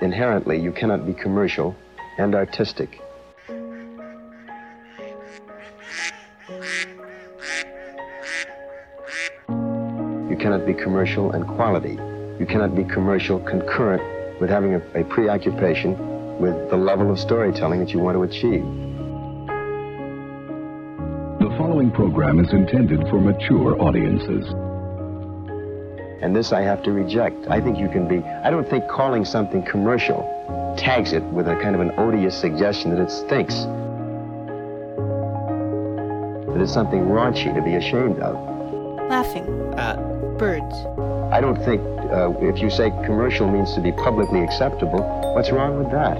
inherently you cannot be commercial and artistic. You cannot be commercial and quality. You cannot be commercial concurrent with having a, a preoccupation with the level of storytelling that you want to achieve. The following program is intended for mature audiences. And this I have to reject. I think you can be, I don't think calling something commercial tags it with a kind of an odious suggestion that it stinks. That it's something raunchy to be ashamed of. Laughing at birds. I don't think uh, if you say commercial means to be publicly acceptable, what's wrong with that?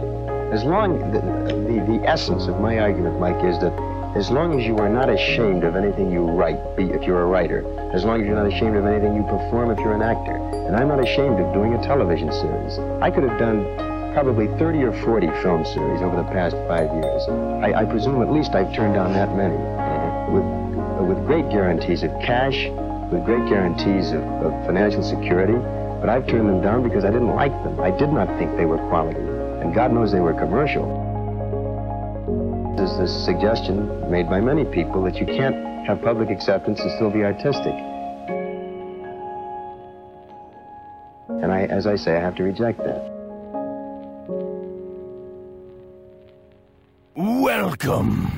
As long, the, the, the essence of my argument, Mike, is that as long as you are not ashamed of anything you write, be if you're a writer, as long as you're not ashamed of anything you perform if you're an actor, and I'm not ashamed of doing a television series. I could have done probably 30 or 40 film series over the past five years. I, I presume at least I've turned down that many, with, uh, with great guarantees of cash, with great guarantees of, of financial security, but I've turned them down because I didn't like them. I did not think they were quality, and God knows they were commercial. There's this suggestion made by many people that you can't have public acceptance and still be artistic. And I, as I say, I have to reject that. Welcome.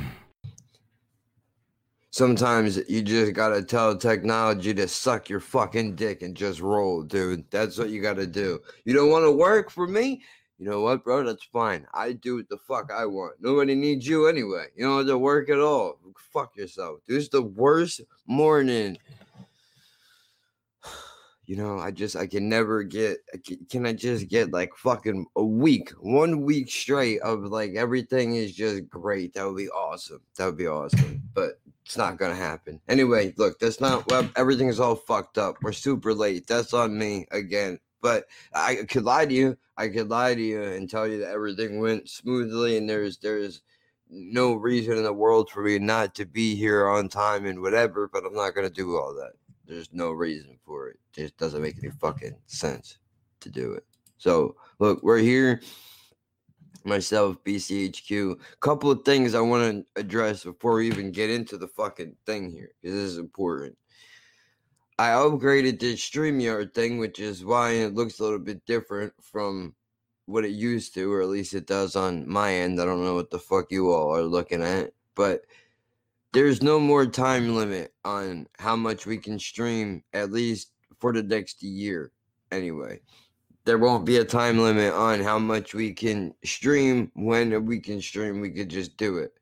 Sometimes you just gotta tell technology to suck your fucking dick and just roll, dude. That's what you gotta do. You don't wanna work for me? You know what, bro? That's fine. I do what the fuck I want. Nobody needs you anyway. You don't have to work at all. Fuck yourself. This is the worst morning. You know, I just I can never get. Can I just get like fucking a week, one week straight of like everything is just great? That would be awesome. That would be awesome. But it's not gonna happen. Anyway, look, that's not. Everything is all fucked up. We're super late. That's on me again. But I could lie to you. I could lie to you and tell you that everything went smoothly and there's there's no reason in the world for me not to be here on time and whatever, but I'm not gonna do all that. There's no reason for it. It just doesn't make any fucking sense to do it. So look, we're here. Myself, BCHQ. Couple of things I want to address before we even get into the fucking thing here, because this is important. I upgraded the StreamYard thing, which is why it looks a little bit different from what it used to, or at least it does on my end. I don't know what the fuck you all are looking at, but there's no more time limit on how much we can stream, at least for the next year, anyway. There won't be a time limit on how much we can stream. When we can stream, we could just do it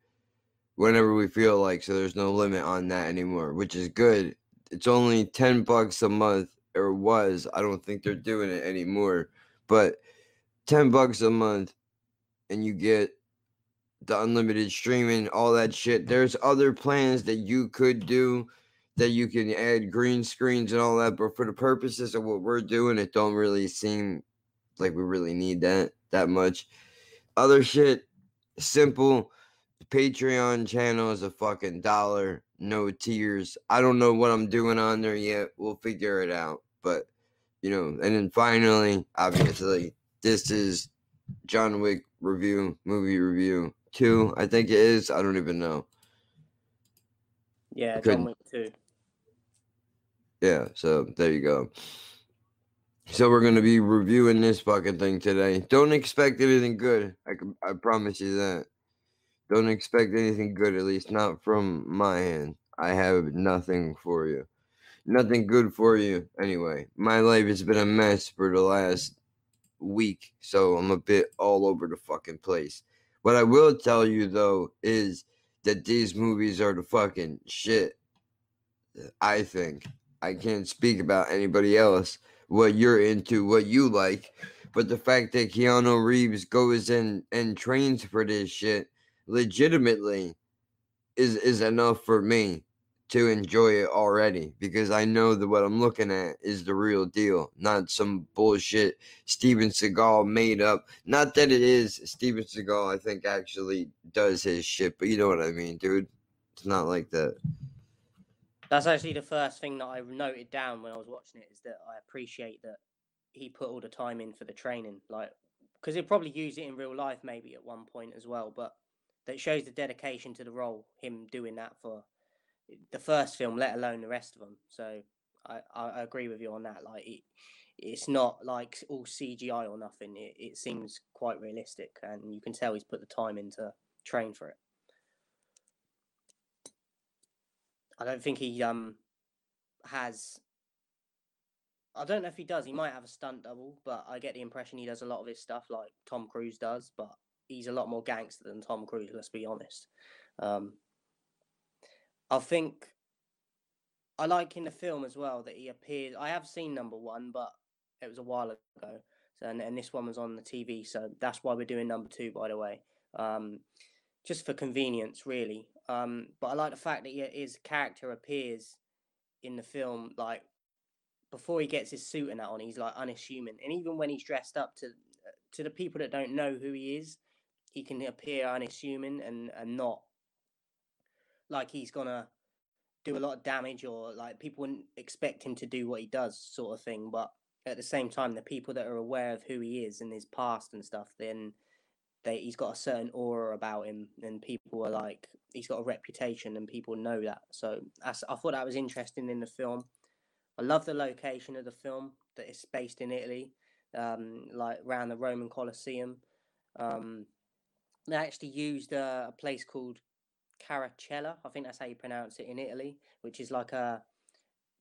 whenever we feel like. So there's no limit on that anymore, which is good it's only 10 bucks a month or was i don't think they're doing it anymore but 10 bucks a month and you get the unlimited streaming all that shit. There's other plans that you could do that you can add green screens and all that but for the purposes of what we're doing it don't really seem like we really need that that much. Other shit simple patreon channel is a fucking dollar no tears. I don't know what I'm doing on there yet. We'll figure it out. But you know, and then finally, obviously, this is John Wick review, movie review two. I think it is. I don't even know. Yeah, John Wick two. Yeah, so there you go. So we're gonna be reviewing this fucking thing today. Don't expect anything good. I can, I promise you that. Don't expect anything good, at least not from my end. I have nothing for you. Nothing good for you. Anyway, my life has been a mess for the last week, so I'm a bit all over the fucking place. What I will tell you though is that these movies are the fucking shit. I think. I can't speak about anybody else, what you're into, what you like, but the fact that Keanu Reeves goes in and trains for this shit legitimately is is enough for me to enjoy it already because I know that what I'm looking at is the real deal, not some bullshit Steven Seagal made up. Not that it is Steven Seagal, I think actually does his shit, but you know what I mean, dude. It's not like that. That's actually the first thing that I noted down when I was watching it is that I appreciate that he put all the time in for the training. Like because he'll probably use it in real life maybe at one point as well. But that shows the dedication to the role. Him doing that for the first film, let alone the rest of them. So I, I agree with you on that. Like it, it's not like all CGI or nothing. It, it seems quite realistic, and you can tell he's put the time in to train for it. I don't think he um has. I don't know if he does. He might have a stunt double, but I get the impression he does a lot of his stuff like Tom Cruise does. But he's a lot more gangster than Tom Cruise. Let's be honest. Um, I think I like in the film as well that he appears. I have seen number one, but it was a while ago. So, and, and this one was on the TV, so that's why we're doing number two, by the way. Um, just for convenience, really. Um, but I like the fact that he, his character appears in the film like before he gets his suit and that on. He's like unassuming, and even when he's dressed up to to the people that don't know who he is, he can appear unassuming and and not like he's gonna do a lot of damage or like people wouldn't expect him to do what he does, sort of thing. But at the same time, the people that are aware of who he is and his past and stuff, then they he's got a certain aura about him, and people are like he's got a reputation, and people know that. So I thought that was interesting in the film. I love the location of the film that it's based in Italy, um, like around the Roman Colosseum. Um, they actually used a, a place called Caracalla, I think that's how you pronounce it in Italy, which is like a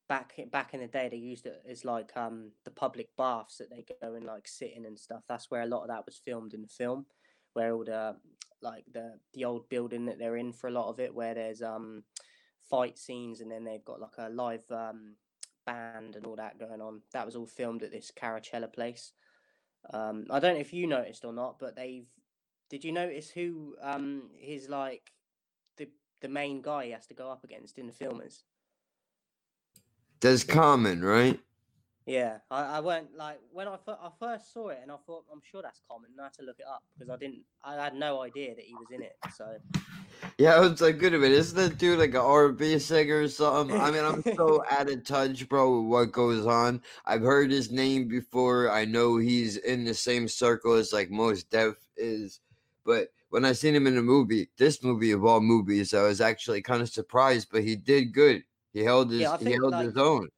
back back in the day they used it as like um the public baths that they go and like sit in and stuff. That's where a lot of that was filmed in the film where all the like the the old building that they're in for a lot of it, where there's um fight scenes and then they've got like a live um band and all that going on. That was all filmed at this Caracalla place. Um, I don't know if you noticed or not, but they've. Did you notice who um his like the the main guy he has to go up against in the film is? That's Common, right? Yeah, I, I weren't like when I first saw it, and I thought I'm sure that's Common. And I had to look it up because I didn't, I had no idea that he was in it. So yeah, I was like, good a minute, isn't that dude like an R&B singer or something? I mean, I'm so out of touch, bro, with what goes on. I've heard his name before. I know he's in the same circle as like Mos Def is, but when I seen him in a movie, this movie of all movies, I was actually kind of surprised, but he did good. He held his, yeah, he held like, his own.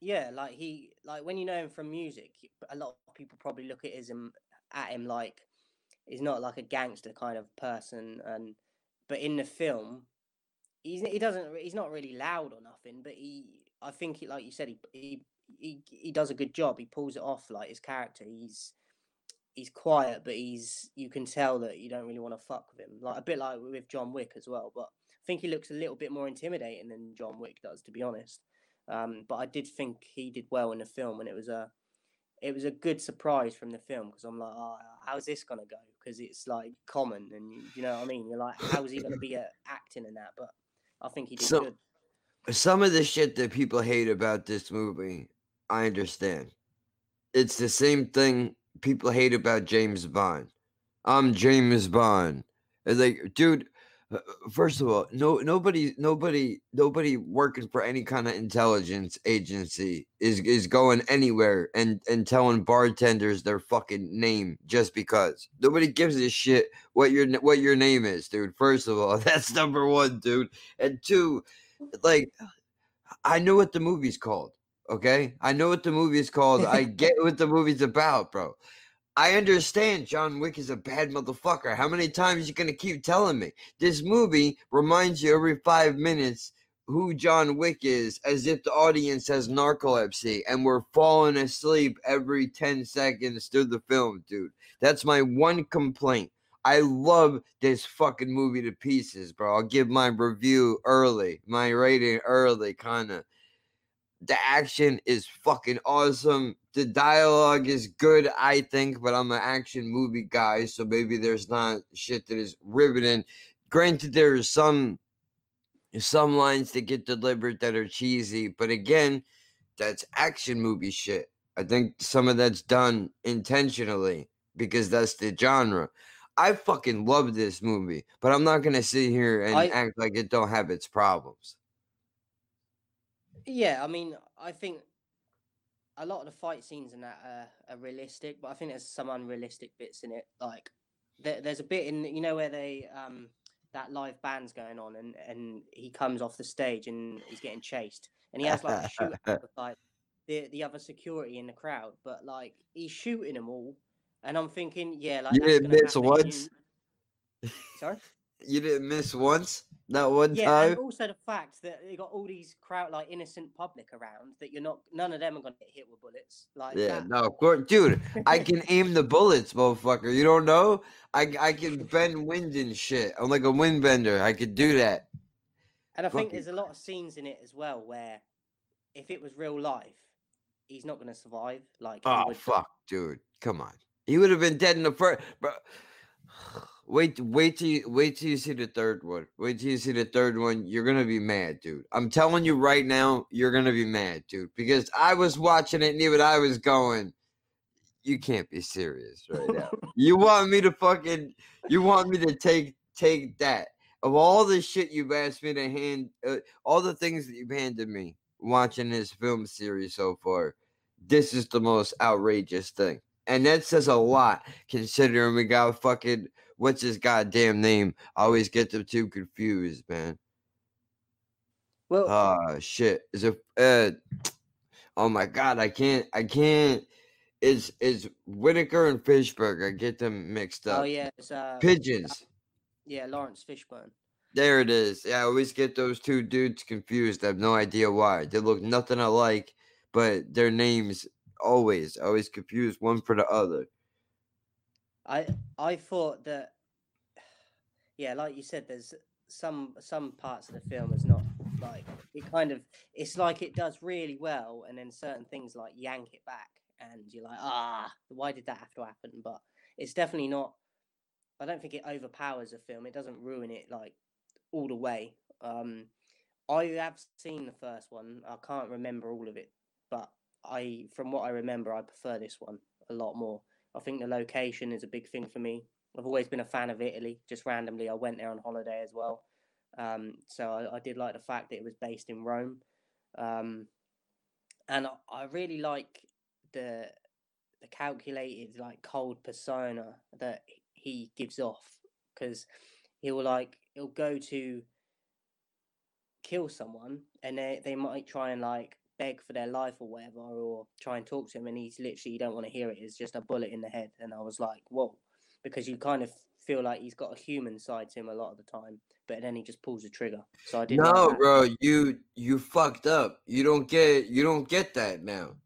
Yeah, like he like when you know him from music, a lot of people probably look at him um, at him like he's not like a gangster kind of person, and but in the film, he's he doesn't he's not really loud or nothing, but he I think he like you said he he he, he does a good job. He pulls it off like his character. He's he's quiet, but he's you can tell that you don't really want to fuck with him. Like a bit like with John Wick as well. But I think he looks a little bit more intimidating than John Wick does, to be honest. Um, but I did think he did well in the film, and it was a it was a good surprise from the film because I'm like, oh, how's this gonna go? Because it's like Common, and you, you, know what I mean. You're like, how's he gonna be uh, acting in that? But I think he did good. Some of the shit that people hate about this movie, I understand. It's the same thing people hate about James Bond. I'm James Bond. It's like, dude, uh, first of all, no nobody nobody nobody working for any kind of intelligence agency is is going anywhere and and telling bartenders their fucking name just because. Nobody gives a shit what your what your name is, dude. First of all, that's number 1, dude. And two, like I know what the movie's called. Okay? I know what the movie is called. I get what the movie's about, bro. I understand John Wick is a bad motherfucker. How many times you gonna keep telling me? This movie reminds you every five minutes who John Wick is, as if the audience has narcolepsy and we're falling asleep every 10 seconds through the film, dude. That's my one complaint. I love this fucking movie to pieces, bro. I'll give my review early, my rating early, kind of. The action is fucking awesome. The dialogue is good, I think, but I'm an action movie guy, so maybe there's not shit that is riveting. Granted, there are some some lines that get delivered that are cheesy, but again, that's action movie shit. I think some of that's done intentionally because that's the genre. I fucking love this movie, but I'm not gonna sit here and I, act like it don't have its problems. Yeah, I mean, I think a lot of the fight scenes in that are, are realistic, but I think there's some unrealistic bits in it. Like there, there's a bit in you know where they um that live band's going on and and he comes off the stage and he's getting chased and he has like a shootout with like the the other security in the crowd, but like he's shooting them all, and I'm thinking, yeah, like You didn't miss once? you. Sorry. You didn't miss once. That one Yeah, time. and also the fact that you got all these crowd like innocent public around that you're not none of them are gonna get hit with bullets. Like Yeah, that. no, of course, dude. I can aim the bullets, motherfucker. You don't know? I I can bend wind and shit. I'm like a wind bender. I could do that. And I think Fucking- there's a lot of scenes in it as well where if it was real life, he's not gonna survive. Like Oh fuck, dude. Come on. He would have been dead in the first. Bro. Wait, wait till you wait till you see the third one. Wait till you see the third one. You're gonna be mad, dude. I'm telling you right now, you're gonna be mad, dude. Because I was watching it and even I was going, "You can't be serious right now. you want me to fucking? You want me to take take that of all the shit you've asked me to hand, uh, all the things that you've handed me watching this film series so far. This is the most outrageous thing. And that says a lot considering we got fucking what's his goddamn name? I always get them two confused, man. well Oh shit. Is it uh oh my god, I can't I can't is is Whitaker and Fishburne. I get them mixed up. oh yeah, it's uh Pigeons. yeah, Lawrence Fishburne. There it is. Yeah, I always get those two dudes confused. I have no idea why. They look nothing alike, but their names always, always confused one for the other. I I thought that yeah, like you said, there's some some parts of the film is not like it kind of it's like it does really well and then certain things like yank it back and you're like, ah, why did that have to happen? But it's definitely not I don't think it overpowers a film. It doesn't ruin it like all the way. Um I have seen the first one. I can't remember all of it, but I from what I remember I prefer this one a lot more. I think the location is a big thing for me. I've always been a fan of Italy. Just randomly, I went there on holiday as well. Um, so I, I did like the fact that it was based in Rome, um, and I, I really like the the calculated, like cold persona that he gives off because he'll like he'll go to kill someone and they they might try and like beg for their life or whatever or try and talk to him and he's literally you don't want to hear it it's just a bullet in the head and i was like whoa because you kind of feel like he's got a human side to him a lot of the time but then he just pulls the trigger so i did like No, bro, you you fucked up. You don't get you don't get that now.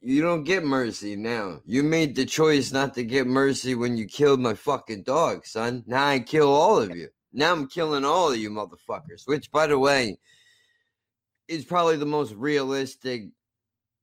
You don't get mercy now. You made the choice not to get mercy when you killed my fucking dog, son. Now I kill all of you. Now I'm killing all of you motherfuckers. Which, by the way, is probably the most realistic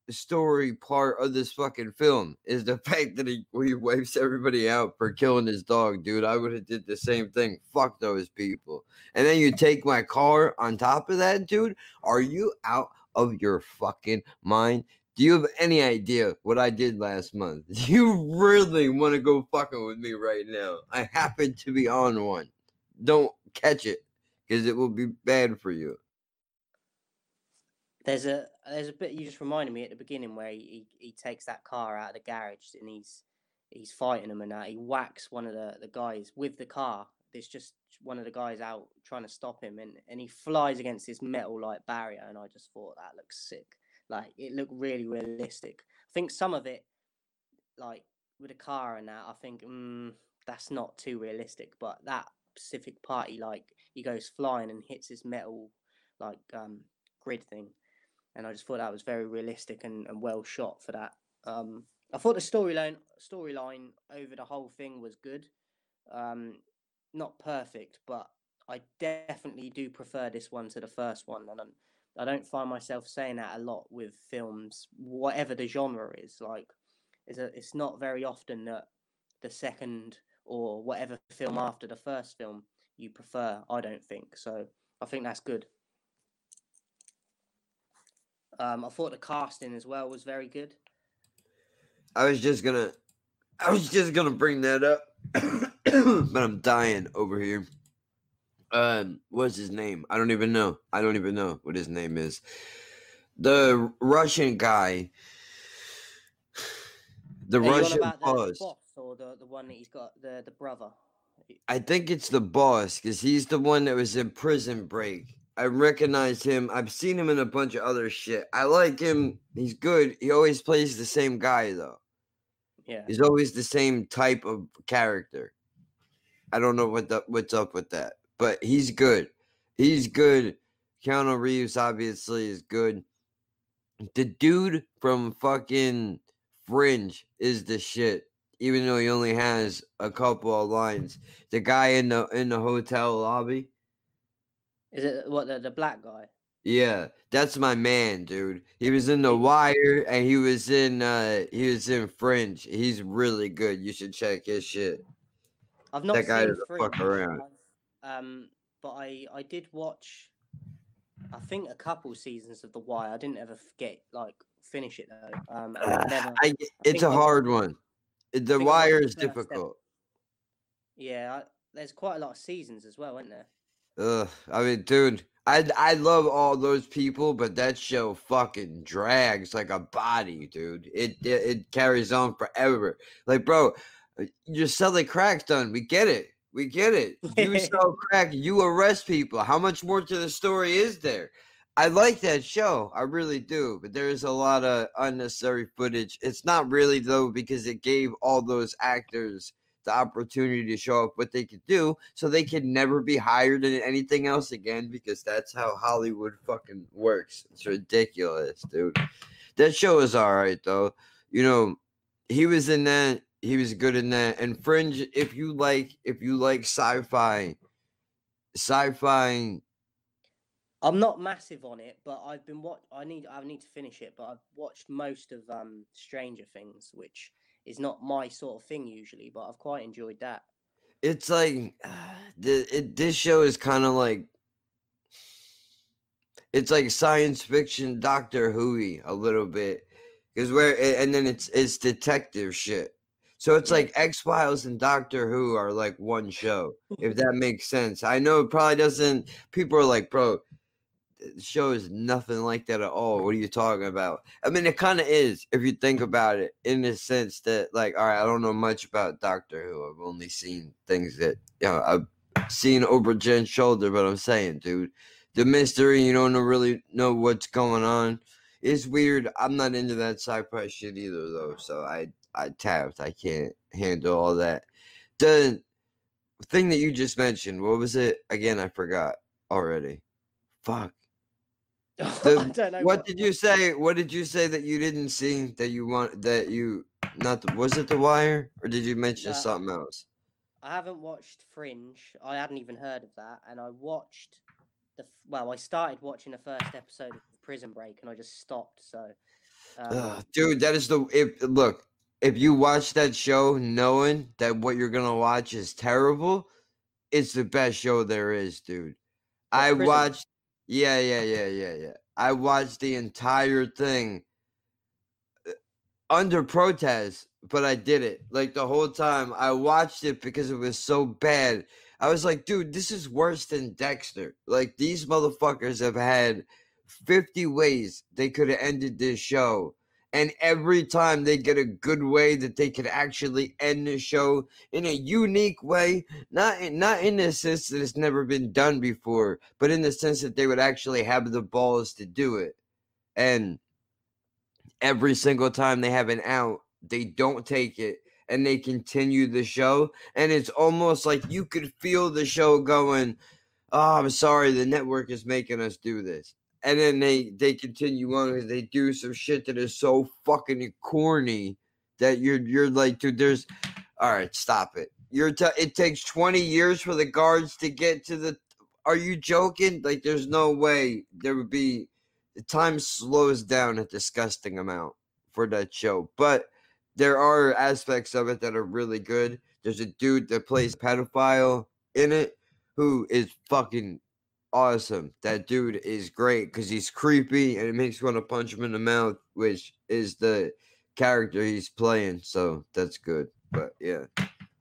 story part of this fucking film is the fact that he, he wipes everybody out for killing his dog, dude. I would have did the same thing. Fuck those people. And then you take my car on top of that, dude. Are you out of your fucking mind? Do you have any idea what I did last month? You really want to go fucking with me right now? I happen to be on one. Don't catch it because it will be bad for you. There's a there's a bit you just reminded me at the beginning where he, he, he takes that car out of the garage and he's he's fighting him and that he whacks one of the, the guys with the car. There's just one of the guys out trying to stop him and, and he flies against this metal like barrier and i just thought that looks sick. Like it looked really realistic. I think some of it like with a car and that i think mm, that's not too realistic but that specific party like he goes flying and hits this metal like um grid thing and I just thought that was very realistic and, and well shot for that. Um, I thought the storyline storyline over the whole thing was good, um, not perfect, but I definitely do prefer this one to the first one, and I'm, I don't find myself saying that a lot with films, whatever the genre is. Like, it's a, it's not very often that the second or whatever film after the first film you prefer. I don't think so. I think that's good. Um, I thought the casting as well was very good. I was just gonna, I was just gonna bring that up, but I'm dying over here. Um, what's his name? I don't even know. I don't even know what his name is. The Russian guy The Are Russian about the, the boss. boss or the, the one that he's got the the brother? I think it's the boss because he's the one that was in Prison Break. I recognize him. I've seen him in a bunch of other shit. I like him. He's good. He always plays the same guy though. Yeah. He's always the same type of character. I don't know what the, what's up with that, but he's good. He's good. Keanu Reeves obviously is good. The dude from fucking Fringe is the shit. Even though he only has a couple of lines, the guy in the in the hotel lobby, Is it what the, the black guy? yeah, that's my man, dude. He was in The Wire and he was in uh he was in Fringe. He's really good. You should check his shit. I've not That guy seen doesn't fuck around. Um, but I I did watch. I think a couple seasons of The Wire. I didn't ever forget like finish it though. Um, I never. I, it's think a I- hard one. The Wire is the first ep- difficult. Yeah, I, there's quite a lot of seasons as well, isn't there? Ugh, I mean, dude, I I love all those people, but that show fucking drags like a body, dude. It it, it carries on forever. Like, bro, uh, you're selling crack, done. We get it. We get it. You sell crack, you arrest people. How much more to the story is there? I like that show. I really do. But there's a lot of unnecessary footage. It's not really though because it gave all those actors the opportunity to show up what they could do so they could never be hired in anything else again because that's how Hollywood fucking works. It's ridiculous, dude. That show is all right though. You know, he was in that. He was good in that. And Fringe, if you like, if you like sci-fi, sci-fi I'm not massive on it, but I've been what I need. I need to finish it, but I've watched most of um Stranger Things, which is not my sort of thing usually, but I've quite enjoyed that. it's like the it, this show is kind of like it's like science fiction Doctor Who a little bit because where and then it's it's detective shit. So it's like X Files and Doctor Who are like one show, if that makes sense. I know it probably doesn't. People are like, bro, the show is nothing like that at all. What are you talking about? I mean, it kind of is if you think about it, in the sense that, like, all right, I don't know much about Doctor Who. I've only seen things that, you know, I've seen over Jen's shoulder, but I'm saying, dude, the mystery, you don't really know what's going on. It's weird. I'm not into that sci-fi shit either, though. So I, I tapped. I can't handle all that. The thing that you just mentioned, what was it again? I forgot already. Fuck. The- What did you say? What did you say that you didn't see that you want that you not the, was it the wire or did you mention Uh, something else? I haven't watched Fringe. I hadn't even heard of that, and I watched the well. I started watching the first episode of Prison Break, and I just stopped. So, um, Ugh, dude, that is the if look if you watch that show knowing that what you're gonna watch is terrible, it's the best show there is, dude. I Prison? watched, yeah, yeah, yeah, yeah, yeah. I watched the entire thing uh, under protest, but I did it. Like the whole time, I watched it because it was so bad. I was like, dude, this is worse than Dexter. Like these motherfuckers have had 50 ways they could have ended this show. And every time they get a good way that they could actually end the show in a unique way, not in, not in the sense that it's never been done before, but in the sense that they would actually have the balls to do it. And every single time they have an out, they don't take it and they continue the show. And it's almost like you could feel the show going, Oh, I'm sorry, the network is making us do this. And then they they continue on because they do some shit that is so fucking corny that you're you're like, dude, there's all right, stop it. You're t- it takes 20 years for the guards to get to the are you joking? Like there's no way there would be the time slows down a disgusting amount for that show. But there are aspects of it that are really good. There's a dude that plays pedophile in it who is fucking awesome. That dude is great because he's creepy and it makes you want to punch him in the mouth, which is the character he's playing. So that's good. But yeah,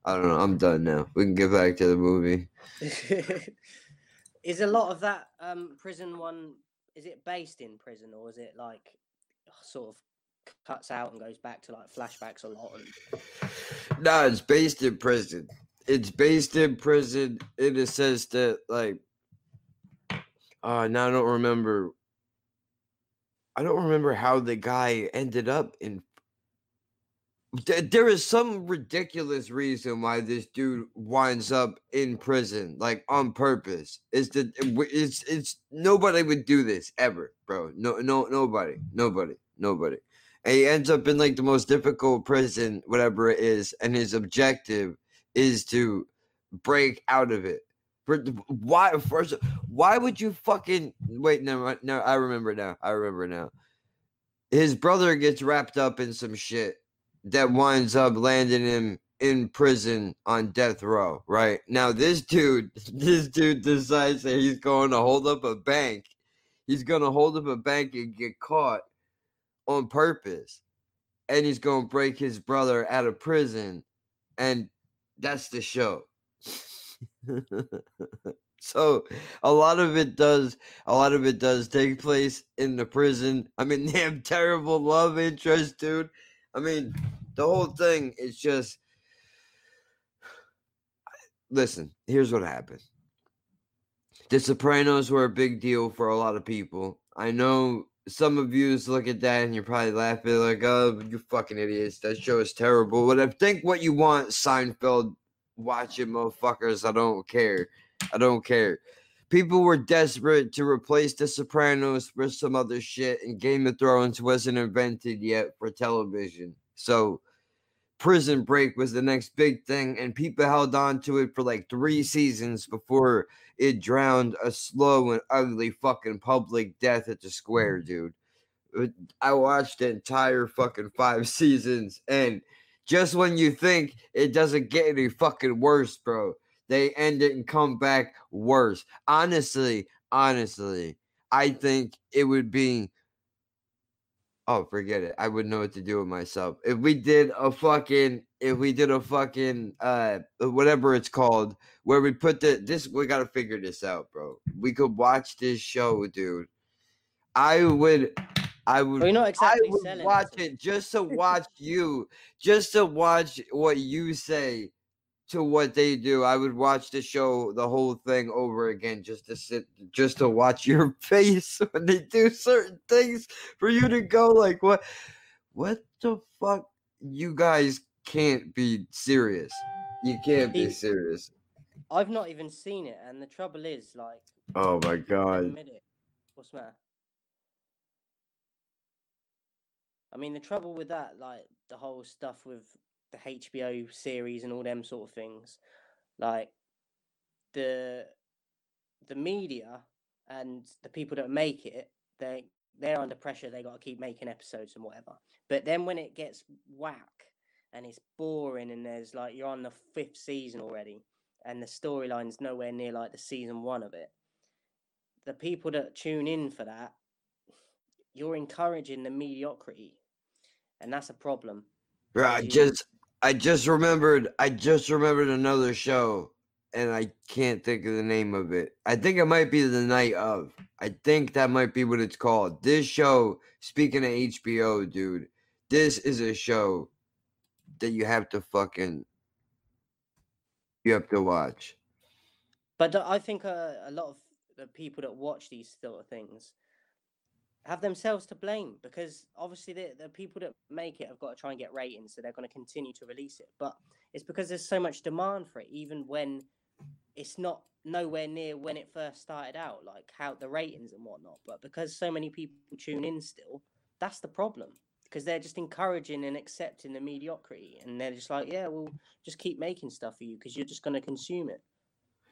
I don't know. I'm done now. We can get back to the movie. is a lot of that um prison one? Is it based in prison or is it like sort of cuts out and goes back to like flashbacks a lot. And No, it's based in prison. It's based in prison in a sense that like uh now I don't remember I don't remember how the guy ended up in there is some ridiculous reason why this dude winds up in prison like on purpose it's the it's it's nobody would do this ever bro no no nobody nobody nobody. And he ends up in like the most difficult prison whatever it is and his objective is to break out of it for why first why would you fucking wait no no i remember now i remember now his brother gets wrapped up in some shit that winds up landing him in prison on death row, right? Now this dude, this dude decides that he's going to hold up a bank. He's going to hold up a bank and get caught on purpose. And he's going to break his brother out of prison. And that's the show. so a lot of it does a lot of it does take place in the prison. I mean, they have terrible love interest, dude. I mean, the whole thing is just listen, here's what happened. The Sopranos were a big deal for a lot of people. I know some of you look at that and you're probably laughing like, oh, you fucking idiots. That show is terrible. But I think what you want, Seinfeld, watch it, motherfuckers. I don't care. I don't care. People were desperate to replace The Sopranos with some other shit, and Game of Thrones wasn't invented yet for television. So Prison Break was the next big thing, and people held on to it for like three seasons before it drowned a slow and ugly fucking public death at the square, dude. I watched the entire fucking five seasons, and just when you think it doesn't get any fucking worse, bro, they end it and come back worse. Honestly, honestly, I think it would be Oh, forget it. I wouldn't know what to do with myself. If we did a fucking if we did a fucking uh whatever it's called, where we put the this we gotta figure this out, bro. We could watch this show, dude. I would I would Well, you're not exactly I would watch it. it just to watch you, just to watch what you say to what they do. I would watch the show, the whole thing over again, just to sit, just to watch your face when they do certain things, for you to go like, what, what the fuck? You guys can't be serious. You can't be serious. I've not even seen it, and the trouble is, like, Oh my god. What's the matter? I mean, the trouble with that, like the whole stuff with the HBO series and all them sort of things, like the the media and the people that make it, they they're under pressure. They got to keep making episodes and whatever. But then when it gets whack and it's boring, and there's like you're on the fifth season already, and the storyline's nowhere near like the season one of it the people that tune in for that, you're encouraging the mediocrity, and that's a problem. Bro, I just I just remembered I just remembered another show and I can't think of the name of it. I think it might be the night of. I think that might be what it's called. This show, speaking of HBO, dude, this is a show that you have to fucking you have to watch. But I think uh, a lot of the people that watch these sort of things have themselves to blame because obviously the, the people that make it have got to try and get ratings, so they're going to continue to release it. But it's because there's so much demand for it, even when it's not nowhere near when it first started out, like how the ratings and whatnot. But because so many people tune in still, that's the problem. Because they're just encouraging and accepting the mediocrity, and they're just like, "Yeah, we'll just keep making stuff for you because you're just going to consume it."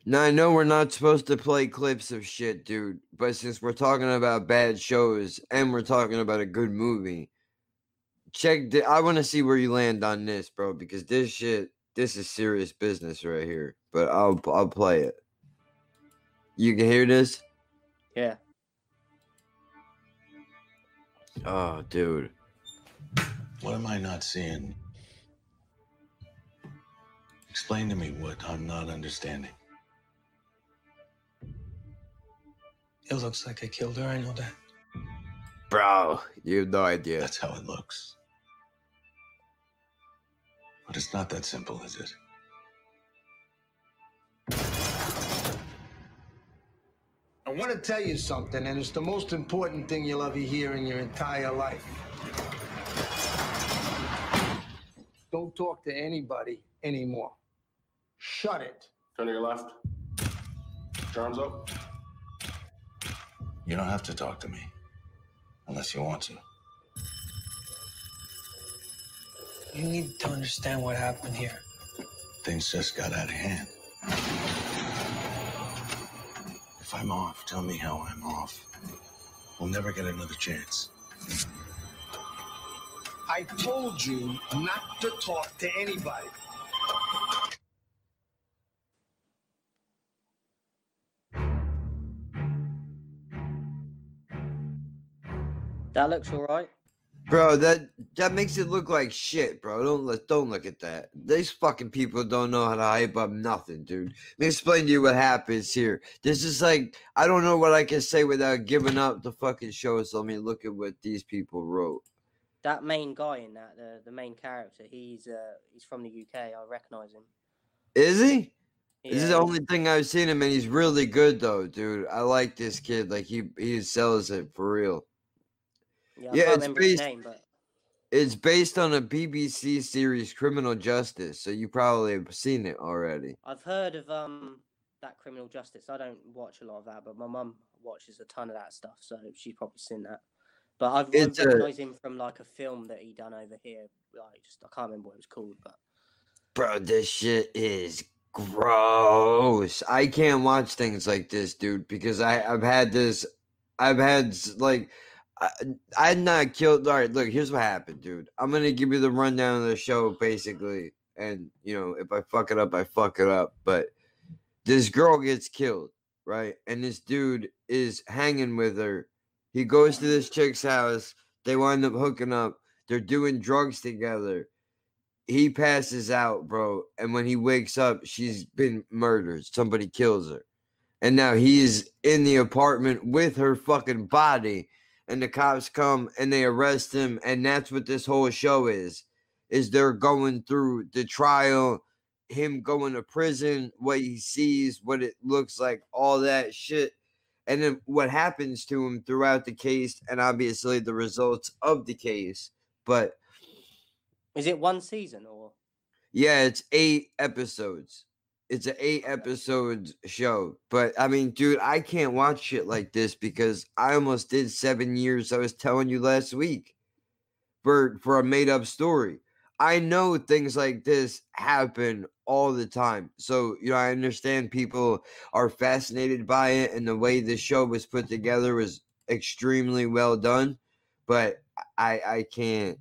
Now I know we're not supposed to play clips of shit, dude, but since we're talking about bad shows and we're talking about a good movie, check. The, I want to see where you land on this, bro, because this shit, this is serious business right here. But I'll I'll play it. You can hear this? Yeah. Oh, dude. What am I not seeing? Explain to me what I'm not understanding. It looks like I killed her, I know that. Bro, you have no idea. That's how it looks. But it's not that simple, is it? I want to tell you something, and it's the most important thing you'll ever hear in your entire life. Don't talk to anybody anymore. Shut it. Turn to your left. Arms up. You don't have to talk to me. Unless you want to. You need to understand what happened here. Things just got out of hand. If I'm off, tell me how I'm off. We'll never get another chance. I told you not to talk to anybody. That looks all right. Bro, that that makes it look like shit, bro. Don't look don't look at that. These fucking people don't know how to hype up nothing, dude. Let me explain to you what happens here. This is like I don't know what I can say without giving up the fucking show. So let me look at what these people wrote. That main guy in that, the the main character, he's uh he's from the UK. I recognise him. Is he? this is the only thing I've seen him, and he's really good though, dude. I like this kid. Like he he sells it for real. Yeah, yeah, it's based- name, but It's based on a BBC series, Criminal Justice. So you probably have seen it already. I've heard of um that Criminal Justice. I don't watch a lot of that, but my mum watches a ton of that stuff, so she's probably seen that. But I've It's a- recognised him from like a film that he done over here. Like just I can't remember what it was called, but Bro, this shit is gross. I can't watch things like this, dude, because I I've had this. I've had like. I, I'm not killed. All right, look. Here's what happened, dude. I'm gonna give you the rundown of the show, basically, and you know, if I fuck it up, I fuck it up. But this girl gets killed, right? And this dude is hanging with her. He goes to this chick's house. They wind up hooking up. They're doing drugs together he passes out, bro. And when he wakes up, she's been murdered. Somebody kills her. And now he's in the apartment with her fucking body. And the cops come and they arrest him. And that's what this whole show is. Is they're going through the trial, him going to prison, what he sees, what it looks like, all that shit. And then what happens to him throughout the case, and obviously the results of the case. But is it one season or yeah, it's eight episodes. It's an eight episodes show. But I mean, dude, I can't watch shit like this because I almost did seven years. I was telling you last week for for a made up story. I know things like this happen all the time. So, you know, I understand people are fascinated by it and the way the show was put together was extremely well done. But I I can't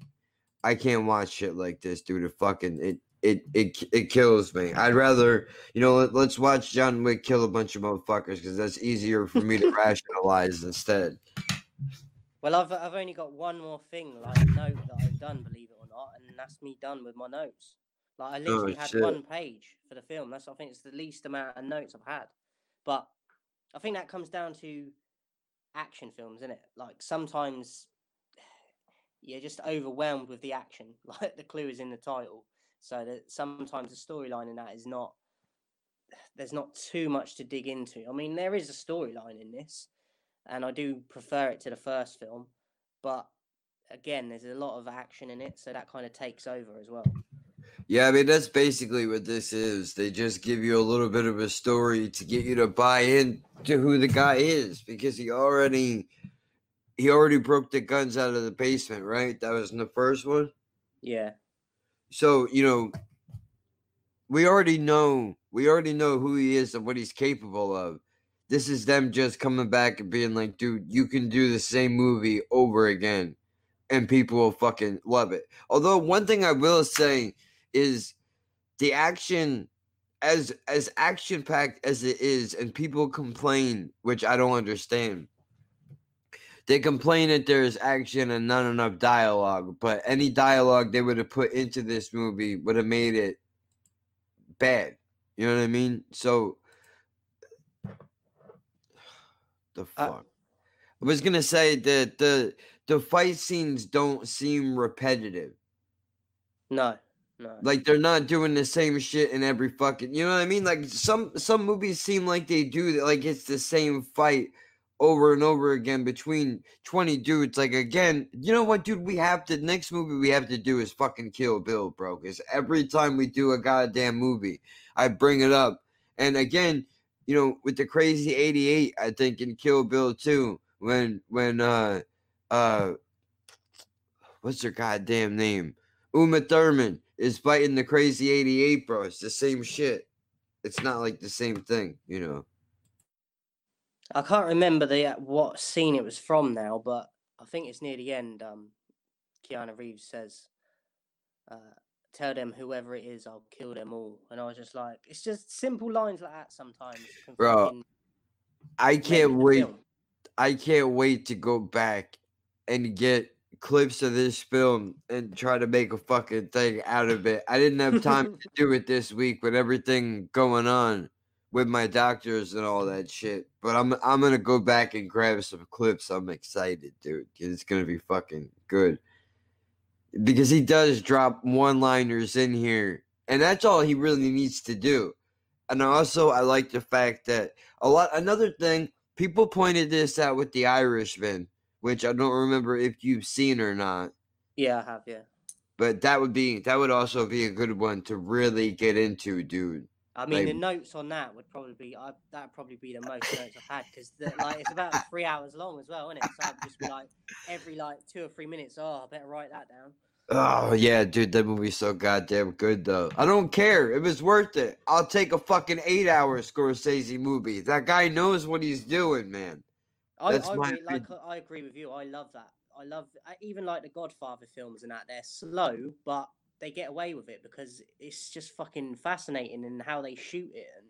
I can't watch shit like this, dude. It fucking it it it it kills me. I'd rather you know let, let's watch John Wick kill a bunch of motherfuckers because that's easier for me to rationalize instead. Well, I've I've only got one more thing, like note that I've done, believe it or not, and that's me done with my notes. Like I oh, literally had Oh, shit. one page for the film. That's I think it's the least amount of notes I've had. But I think that comes down to action films, isn't it? Like sometimes you're just overwhelmed with the action. Like the clue is in the title, so that sometimes the storyline in that is not. There's not too much to dig into. I mean, there is a storyline in this, and I do prefer it to the first film. But again, there's a lot of action in it, so that kind of takes over as well. Yeah, I mean that's basically what this is. They just give you a little bit of a story to get you to buy in to who the guy is because he already he already broke the guns out of the basement, right? That was in the first one. Yeah, So, you know, we already know we already know who he is and what he's capable of. This is them just coming back and being like, dude, you can do the same movie over again and people will fucking love it. Although one thing I will say is the action as as action packed as it is and people complain, which I don't understand. They complain that there's action and not enough dialogue, but any dialogue they would have put into this movie would have made it bad. You know what I mean? So the Uh, fuck. I was gonna say that the the fight scenes don't seem repetitive. No, no. Like they're not doing the same shit in every fucking. You know what I mean? Like some some movies seem like they do that. Like it's the same fight over and over again between 20 dudes. Like again, you know what, dude? We have to next movie we have to do is fucking Kill Bill, bro. Because every time we do a goddamn movie, I bring it up. And again, you know, with the crazy 88, I think in Kill Bill too, when when uh uh what's her goddamn name? Uma Thurman is fighting the crazy 88, bro. It's the same shit. It's not like the same thing, you know. I can't remember the uh, what scene it was from now, but I think it's near the end. Um, Keanu Reeves says, uh, "Tell them whoever it is, I'll kill them all." And I was just like, it's just simple lines like that sometimes. Bro, I can't wait. film. I can't wait to go back and get clips of this film and try to make a fucking thing out of it. I didn't have time to do it this week with everything going on with my doctors and all that shit. But I'm I'm gonna go back and grab some clips. I'm excited, dude. It's gonna be fucking good. Because he does drop one-liners in here, and that's all he really needs to do. And also, I like the fact that a lot. Another thing, people pointed this out with the Irishman, which I don't remember if you've seen or not. Yeah, I have. Yeah. But that would be that would also be a good one to really get into, dude. I mean, the notes on that would probably be I, that'd probably be the most notes I've had because like it's about three hours long as well, isn't it? So I'd just be like every like two or three minutes. Oh, I better write that down. Oh yeah, dude, that movie's so goddamn good though. I don't care. It was worth it. I'll take a fucking eight-hour Scorsese movie. That guy knows what he's doing, man. I, That's I my agree, like. I agree with you. I love that. I love uh, even like the Godfather films and that. They're slow, but they get away with it because it's just fucking fascinating in how they shoot it. And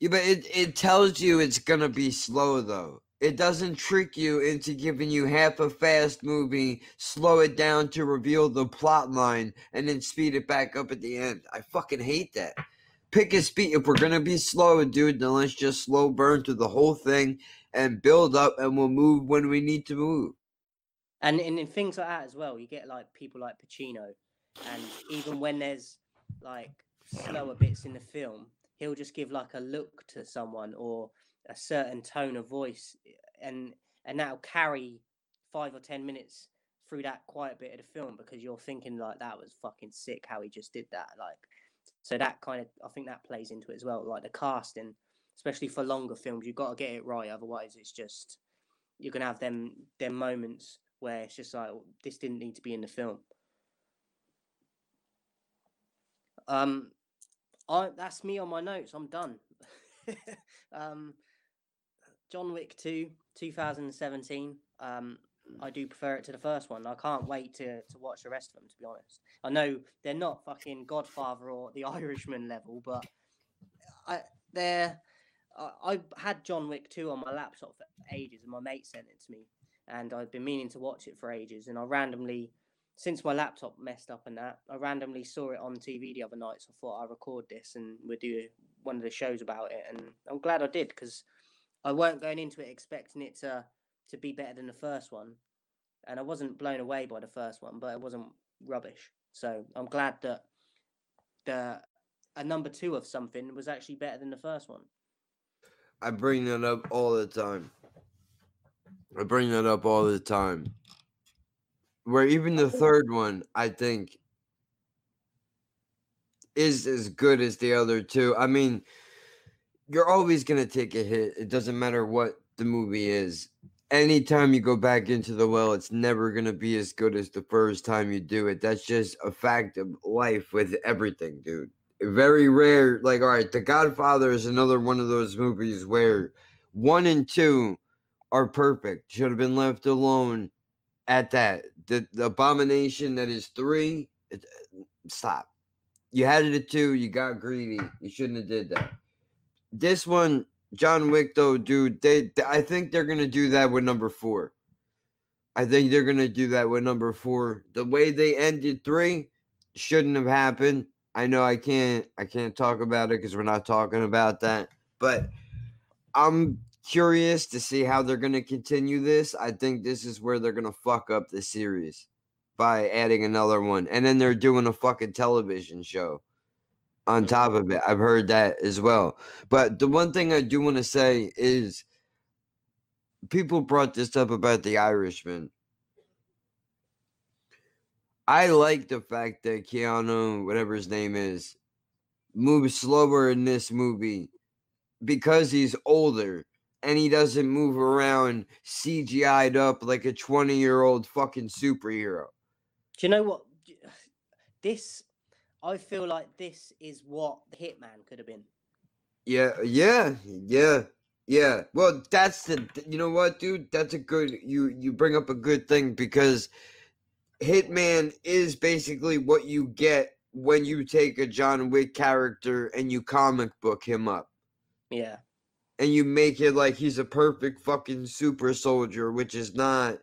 Yeah, but it, it tells you it's gonna be slow though. It doesn't trick you into giving you half a fast movie, slow it down to reveal the plot line, and then speed it back up at the end. I fucking hate that. Pick a speed. If we're gonna be slow, dude, then let's just slow burn through the whole thing and build up, and we'll move when we need to move. and in things like that as well, you get like people like Pacino, and even when there's like slower bits in the film, he'll just give like a look to someone or a certain tone of voice, and and that'll carry five or ten minutes through that quiet bit of the film because you're thinking like that was fucking sick how he just did that, like so that kind of I think that plays into it as well, like the casting, especially for longer films, you've got to get it right, otherwise it's just you're gonna have them them moments where it's just like "Oh, this didn't need to be in the film. Um, I that's me on my notes. I'm done. um, John Wick two, 2017. Um, I do prefer it to the first one. I can't wait to to watch the rest of them. To be honest, I know they're not fucking Godfather or The Irishman level, but I they're. I, had John Wick 2 on my laptop for ages, and my mate sent it to me, and I've been meaning to watch it for ages. And I randomly, since my laptop messed up and that, I randomly saw it on TV the other night. So I thought I'd record this and we'll do one of the shows about it. And I'm glad I did because I weren't going into it expecting it to to be better than the first one, and I wasn't blown away by the first one, but it wasn't rubbish. So I'm glad that the a number two of something was actually better than the first one. I bring that up all the time. I bring that up all the time. Where even the third one, I think, is as good as the other two. I mean, you're always gonna take a hit. It doesn't matter what the movie is. Anytime you go back into the well, it's never gonna be as good as the first time you do it. That's just a fact of life with everything, dude. Very rare. Like, all right, The Godfather is another one of those movies where one and two are perfect. Should have been left alone at that. The, the abomination that is three, it, uh, stop. You had it at two. You got greedy. You shouldn't have did that. This one, John Wick, though, dude, they- I think they're gonna do that with number four. I think they're gonna do that with number four. The way they ended three shouldn't have happened. I know I can't I can't talk about it because we're not talking about that. But I'm curious to see how they're going to continue this. I think this is where they're going to fuck up the series by adding another one. And then they're doing a fucking television show on mm-hmm. top of it. I've heard that as well. But the one thing I do want to say is people brought this up about the Irishman. I like the fact that Keanu, whatever his name is, moves slower in this movie because he's older and he doesn't move around CGI'd up like a 20 year old fucking superhero. Do you know what? This, I feel like this is what the Hitman could have been. Yeah, yeah, yeah, yeah. Well, that's the you know what, dude? That's a good you you bring up a good thing because Hitman is basically what you get when you take a John Wick character and you comic book him up. Yeah. And you make it like he's a perfect fucking super soldier, which is not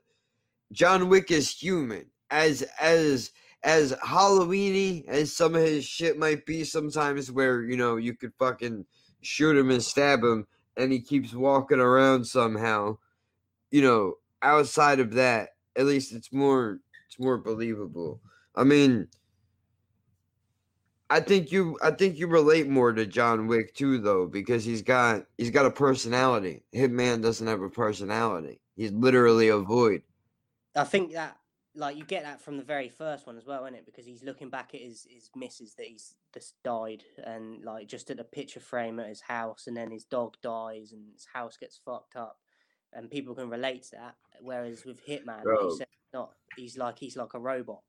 John Wick is human. As as as Halloweeny as some of his shit might be sometimes where, you know, you could fucking shoot him and stab him and he keeps walking around somehow. You know, outside of that, at least it's more it's more believable. I mean, I think you I think you relate more to John Wick too though because he's got he's got a personality. Hitman doesn't have a personality. He's literally a void. I think that like you get that from the very first one as well, isn't it? Because he's looking back at his his missus that he's just died, and like just at the picture frame at his house, and then his dog dies, and his house gets fucked up, and people can relate to that. Whereas with Hitman, Bro. you not he's like he's like a robot.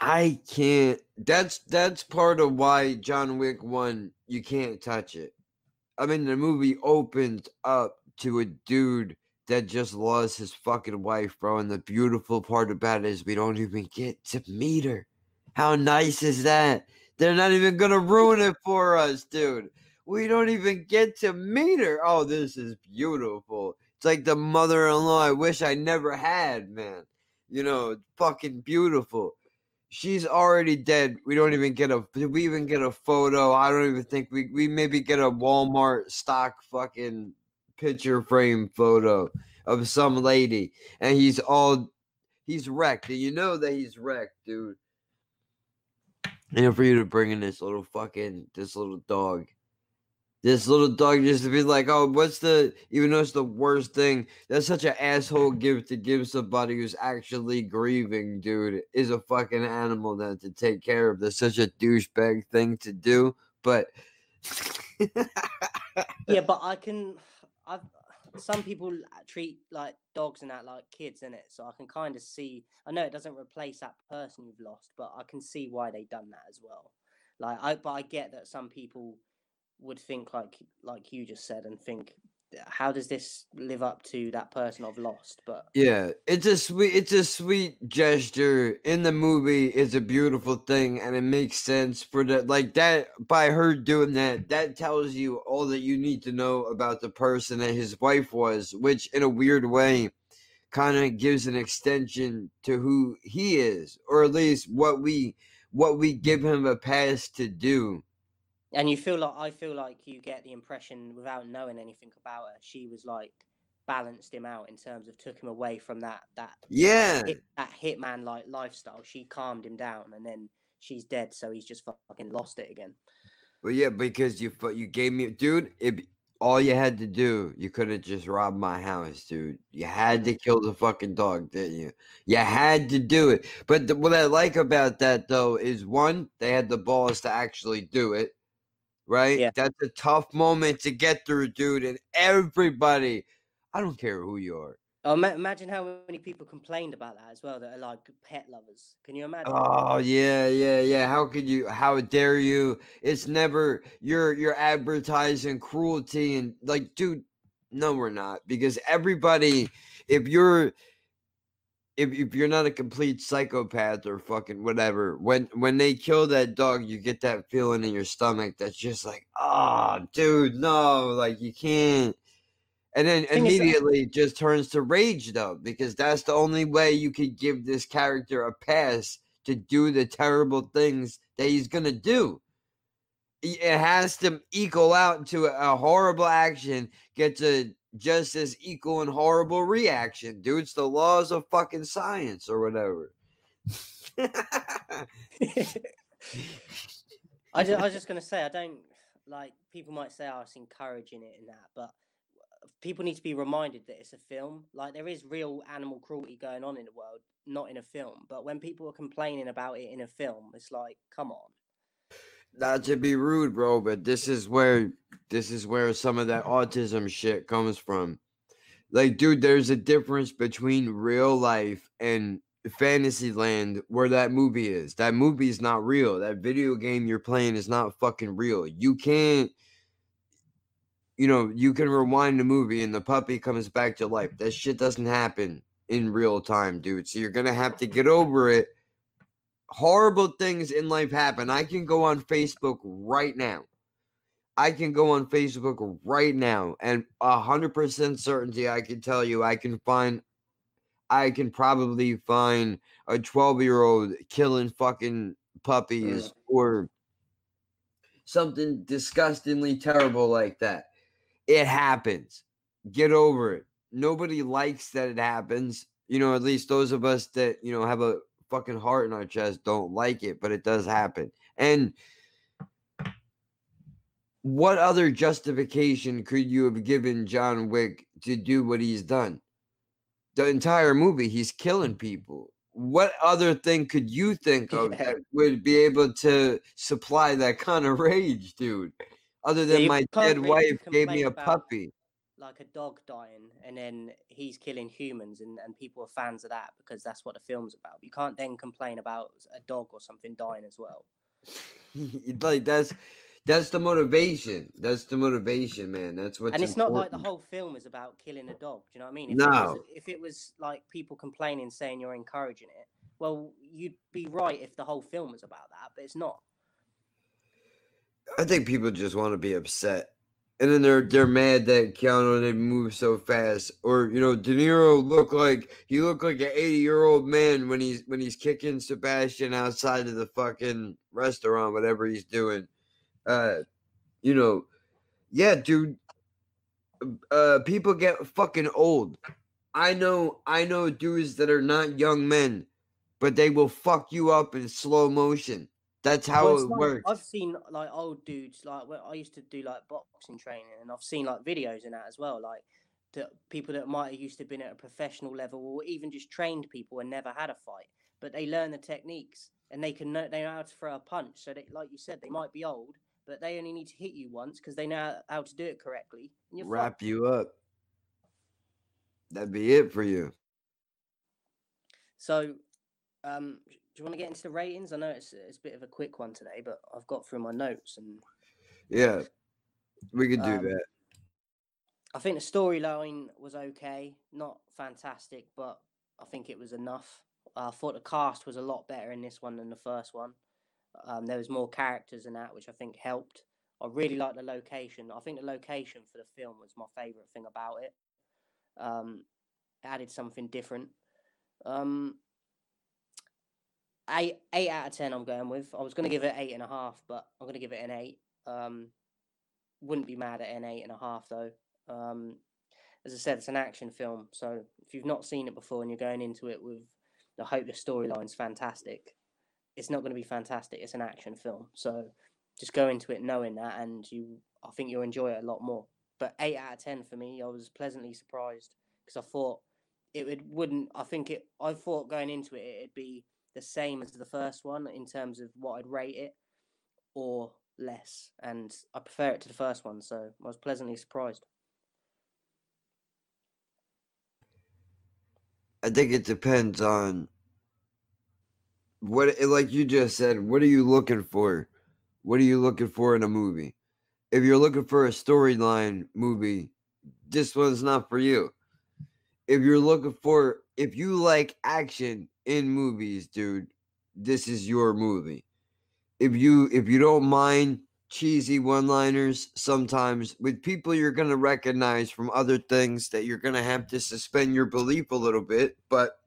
I can't that's that's part of why John Wick 1 you can't touch it. I mean the movie opens up to a dude that just lost his fucking wife, bro. And the beautiful part about it is we don't even get to meet her. How nice is that? They're not even gonna ruin it for us, dude. We don't even get to meet her. Oh, this is beautiful. It's like the mother-in-law I wish I never had, man. You know, fucking beautiful. She's already dead. We don't even get a. Did we even get a photo? I don't even think we. We maybe get a Walmart stock fucking picture frame photo of some lady, and he's all. He's wrecked, and you know that he's wrecked, dude. And for you to bring in this little fucking this little dog, this little dog just to be like, oh, what's the even though it's the worst thing, that's such an asshole gift to give somebody who's actually grieving, dude, is a fucking animal that to take care of. That's such a douchebag thing to do. But Yeah, but I can. I've some people treat like dogs and that like kids in it, so I can kind of see. I know it doesn't replace that person you've lost, but I can see why they done that as well. Like I, but I get that some people would think like like you just said and think how does this live up to that person I've lost? But Yeah, it's a sweet it's a sweet gesture in the movie. It's a beautiful thing and it makes sense for the like that by her doing that, that tells you all that you need to know about the person that his wife was, which in a weird way kind of gives an extension to who he is, or at least what we what we give him a pass to do. And you feel like I feel like you get the impression without knowing anything about her, she was like balanced him out in terms of took him away from that that Yeah. hit, that hitman like lifestyle. She calmed him down, and then she's dead, so he's just fucking lost it again. Well, yeah, because you you gave me, dude. It all you had to do, you could have just robbed my house, dude. You had to mm. kill the fucking dog, didn't you? You had to do it. But the, what I like about that though is one, they had the balls to actually do it, right? Yeah. That's a tough moment to get through, dude. And everybody, I don't care who you are. Oh, ma- imagine how many people complained about that as well that are like pet lovers. Can you imagine? Oh yeah, yeah, yeah. How could you? How dare you? It's never you're you're advertising cruelty and like, dude. No, we're not because everybody. If you're if if you're not a complete psychopath or fucking whatever, when when they kill that dog, you get that feeling in your stomach that's just like, oh, dude, no, like you can't. And then uh, immediately just turns to rage though, because that's the only way you could give this character a pass to do the terrible things that he's gonna do. it has to equal out to a, a horrible action gets a just as equal and horrible reaction, dude. It's the laws of fucking science or whatever. I, ju- I was just gonna say I don't like people might say oh, it's encouraging it and that, but people need to be reminded that it's a film. Like there is real animal cruelty going on in the world, not in a film. But when people are complaining about it in a film, it's like, come on. Not to be rude, bro, but this is where this is where some of that autism shit comes from. Like, dude, there's a difference between real life and fantasy land where that movie is. That movie is not real. That video game you're playing is not fucking real. You can't you know, you can rewind the movie and the puppy comes back to life. That shit doesn't happen in real time, dude. So you're gonna have to get over it. Horrible things in life happen. I can go on Facebook right now. I can go on Facebook right now, and a hundred percent certainty I can tell you I can find I can probably find a 12 year old killing fucking puppies or something disgustingly terrible like that. It happens. Get over it. Nobody likes that it happens. You know, at least those of us that, you know, have a fucking heart in our chest don't like it, but it does happen. And what other justification could you have given John Wick to do what he's done? The entire movie, he's killing people. What other thing could you think of Yeah. that would be able to supply that kind of rage, dude? Other than you my dead wife gave me a puppy. Like a dog dying, and then he's killing humans, and, and people are fans of that because that's what the film's about. You can't then complain about a dog or something dying as well. like that's that's the motivation. That's the motivation, man. That's what. and it's not like the whole film is about killing a dog. Do you know what I mean? If It was, No. if it was like people complaining, saying you're encouraging it, well, you'd be right if the whole film was about that, but it's not. I think people just want to be upset. And then they're they're mad that Keanu didn't move so fast. Or, you know, De Niro looked like he looked like an 80 year old man when he's when he's kicking Sebastian outside of the fucking restaurant, whatever he's doing. Uh you know, yeah, dude. Uh people get fucking old. I know I know dudes that are not young men, but they will fuck you up in slow motion. That's how Well, it like- works. I've seen like old dudes like where I used to do like boxing training, and I've seen like videos in that as well. Like that people that might have used to been at a professional level, or even just trained people and never had a fight, but they learn the techniques and they can know they know how to throw a punch. So they, like you said, they might be old, but they only need to hit you once because they know how to do it correctly. And wrap fucked. you up. That'd be it for you. So, um, do you want to get into the ratings? I know it's it's a bit of a quick one today, but I've got through my notes and Yeah, we could do Um, that. I think the storyline was okay, not fantastic, but I think it was enough. I thought the cast was a lot better in this one than the first one. Um, there was more characters in that, which I think helped. I really like the location. I think the location for the film was my favorite thing about it. Um, it added something different. Um, eight eight out of ten. I'm going with. I was going to give it eight and a half, but I'm going to give it an eight. Um, wouldn't be mad at an eight and a half though. Um, as I said, it's an action film, so if you've not seen it before and you're going into it with the hope the storyline's fantastic, it's not going to be fantastic. It's an action film, so just go into it knowing that, and you, I think you'll enjoy it a lot more. But eight out of ten for me, I was pleasantly surprised because I thought it would wouldn't. I think it. I thought going into it, it'd be the same as the first one in terms of what I'd rate it, or less, and I prefer it to the first one. So I was pleasantly surprised. I think it depends on what, like you just said, what are you looking for? What are you looking for in a movie? If you're looking for a storyline movie, this one's not for you. If you're looking for, if you like action in movies, dude, this is your movie. If you if you don't mind cheesy one-liners sometimes with people you're going to recognize from other things that you're going to have to suspend your belief a little bit but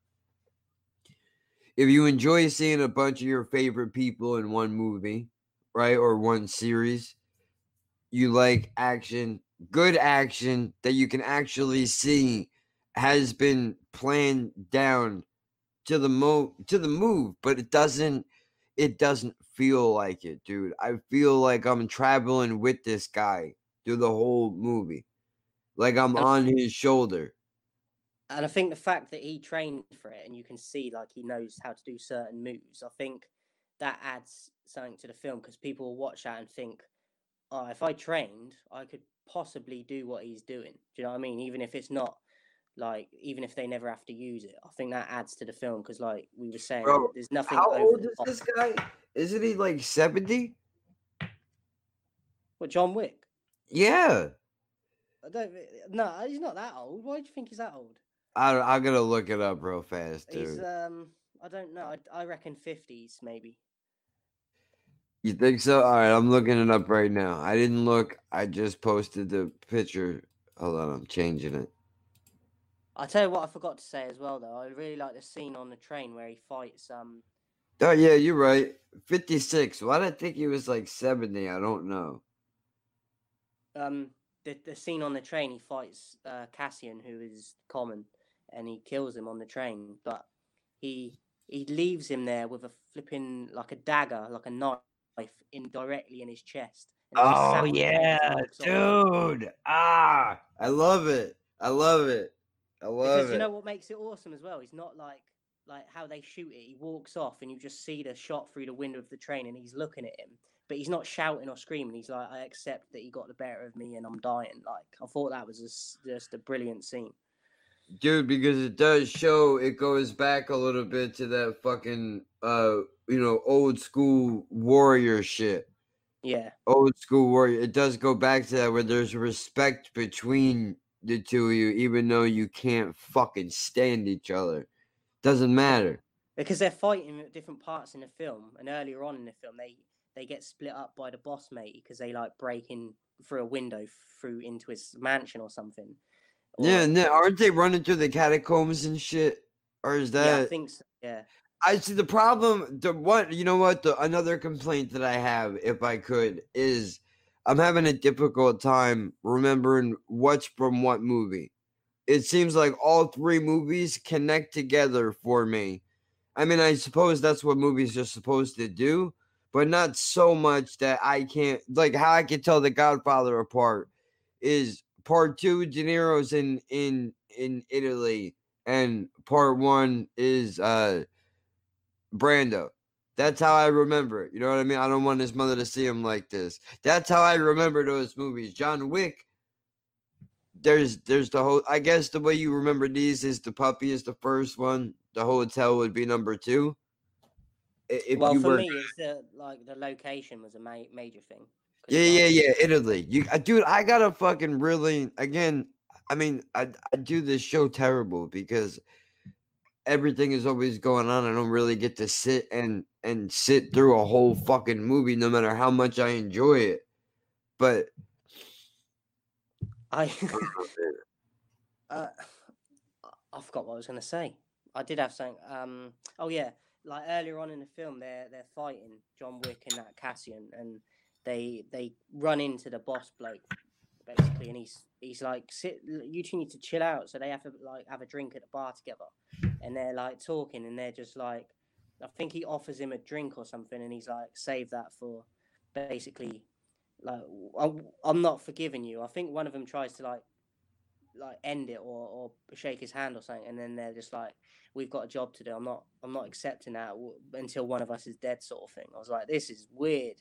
if you enjoy seeing a bunch of your favorite people in one movie right, or one series. You like action, good action that you can actually see has been planned down to the mo to the move, but it doesn't it doesn't feel like it, dude. I feel like I'm traveling with this guy through the whole movie. Like I'm And- on his shoulder. and I think the fact that he trained for it and you can see like he knows how to do certain moves, I think that adds something to the film because people will watch that and think, oh, if I trained, I could possibly do what he's doing. Do you know what I mean? Even if it's not like, even if they never have to use it, I think that adds to the film because, like we were saying, Bro, there's nothing. How old is top. this guy? Isn't he like 70? What John Wick? Yeah. I don't. No, he's not that old. Why do you think he's that old? I I gotta look it up real fast, He's dude. um. I don't know. I, I reckon fifties maybe. You think so? All right, I'm looking it up right now. I didn't look. I just posted the picture. Hold on, I'm changing it. I tell you what, I forgot to say as well though. I really like the scene on the train where he fights um Oh yeah, you're right. 56. Why did I think he was like 70? I don't know. um the the scene on the train. He fights uh, Cassian, who is Common, and he kills him on the train. But he he leaves him there with a flipping like a dagger, like a knife, in directly in his chest. and he just sat Oh on the train and yeah, dude. Ah, I love it. I love it. I love Because it. you know what makes it awesome as well? He's not like like how they shoot it. He walks off and you just see the shot through the window of the train and he's looking at him. But he's not shouting or screaming. He's like, I accept that he got the better of me and I'm dying. Like I thought that was just, just a brilliant scene. dude because it does show it goes back a little bit to that fucking uh you know old school warrior shit Yeah. old school warrior it does go back to that where there's respect between the two of you even though you can't fucking stand each other doesn't matter Because they're fighting at different parts in the film, and earlier on in the film, they they get split up by the boss mate because they like break in through a window through into his mansion or something. yeah Or- and then aren't they running through the catacombs and shit or is that yeah, I think so. Yeah. I see the problem. The what you know what the another complaint that I have, if I could, is I'm having a difficult time remembering what's from what movie. It seems like all three movies connect together for me. I mean, I suppose that's what movies are supposed to do, but not so much that I can't like how I can tell The Godfather apart is part two De Niro's in in in Italy and part one is uh Brando. That's how I remember it. You know what I mean? I don't want his mother to see him like this. That's how I remember those movies. John Wick. There's there's the whole I guess the way you remember these is the puppy is the first one. The hotel would be number two. If well, for were me, it's the like the location was a ma- major thing. Yeah, yeah, yeah. Italy. You, uh, dude, I gotta fucking really again. I mean, I I do this show terrible because everything is always going on. I don't really get to sit and and sit through a whole fucking movie, no matter how much I enjoy it. But I uh, I forgot what I was going to say. I did have something. Um, oh yeah, like earlier on in the film, they're they're fighting John Wick and that Cassian, and they they run into the boss bloke basically, and he's he's like, "Sit, you two need to chill out." So they have to like have a drink at the bar together, and they're like talking, and they're just like, I think he offers him a drink or something, and he's like, "Save that for basically." Like I'm, I'm not forgiving you. I think one of them tries to like like end it or, or shake his hand or something and then they're just like we've got a job to do i'm not i'm not accepting that until one of us is dead sort of thing i was like this is weird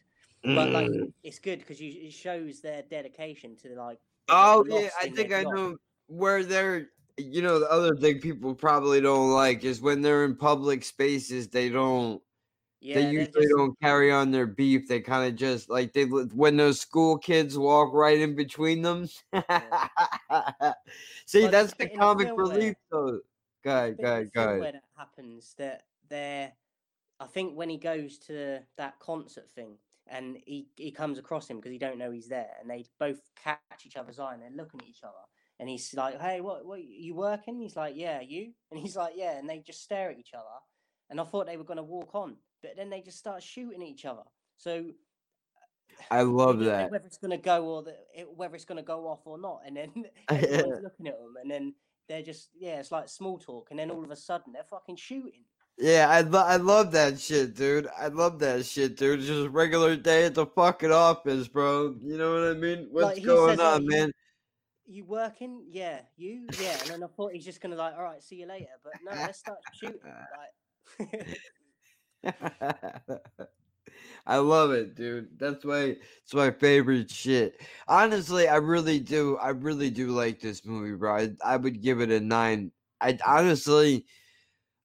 but like Mm. it's good because you it shows their dedication to like oh yeah, I think I job. know where they're. You know, the other thing people probably don't like is when they're in public spaces, they don't. yeah they usually just- don't carry on their beef. They kind of just like they when those school kids walk right in between them. See, that's the comic relief, though. Go ahead, go of ahead, go ahead. where that happens that they're I think when he goes to that concert thing and he, he comes across him because he don't know he's there and they both catch each other's eye and they're looking at each other. And he's like hey what what you working? He's like yeah you? And he's like yeah and they just stare at each other. And I thought they were going to walk on but then they just start shooting at each other. So I love you don't know that. whether it's gonna go or the, it, whether it's gonna go off or not, and then everyone's looking at them, and then they're just yeah, it's like small talk, and then all of a sudden they're fucking shooting. Yeah, I lo- I love that shit, dude. I love that shit, dude. It's just a regular day at the fucking office, bro. You know what I mean? What's Like, going says, on, man? You working? Yeah, you? Yeah. And then I thought he's just gonna like, all right, see you later. But no, let's start shooting. Like, I love it, dude. That's my it's my favorite shit. Honestly, I really do. I really do like this movie, bro. I, I would give it a nine. I honestly,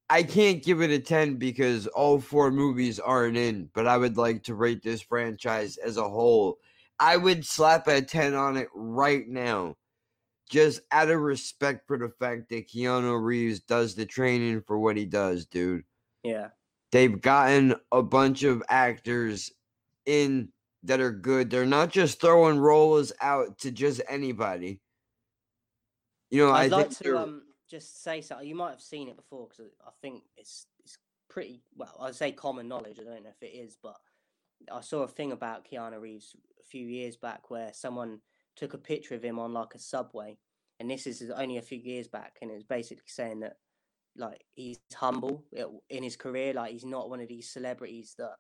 I can't give it a ten because all four movies aren't in. But I would like to rate this franchise as a whole. I would slap a ten on it right now, just out of respect for the fact that Keanu Reeves does the training for what he does, dude yeah. they've gotten a bunch of actors in that are good. They're not just throwing roles out to just anybody. You know, I'd I like think to they're- um just say something. You might have seen it before because I think it's it's pretty well. I'd say common knowledge. I don't know if it is, but I saw a thing about Keanu Reeves a few years back where someone took a picture of him on like a subway, and this is only a few years back, and it was basically saying that like he's humble in his career. Like he's not one of these celebrities that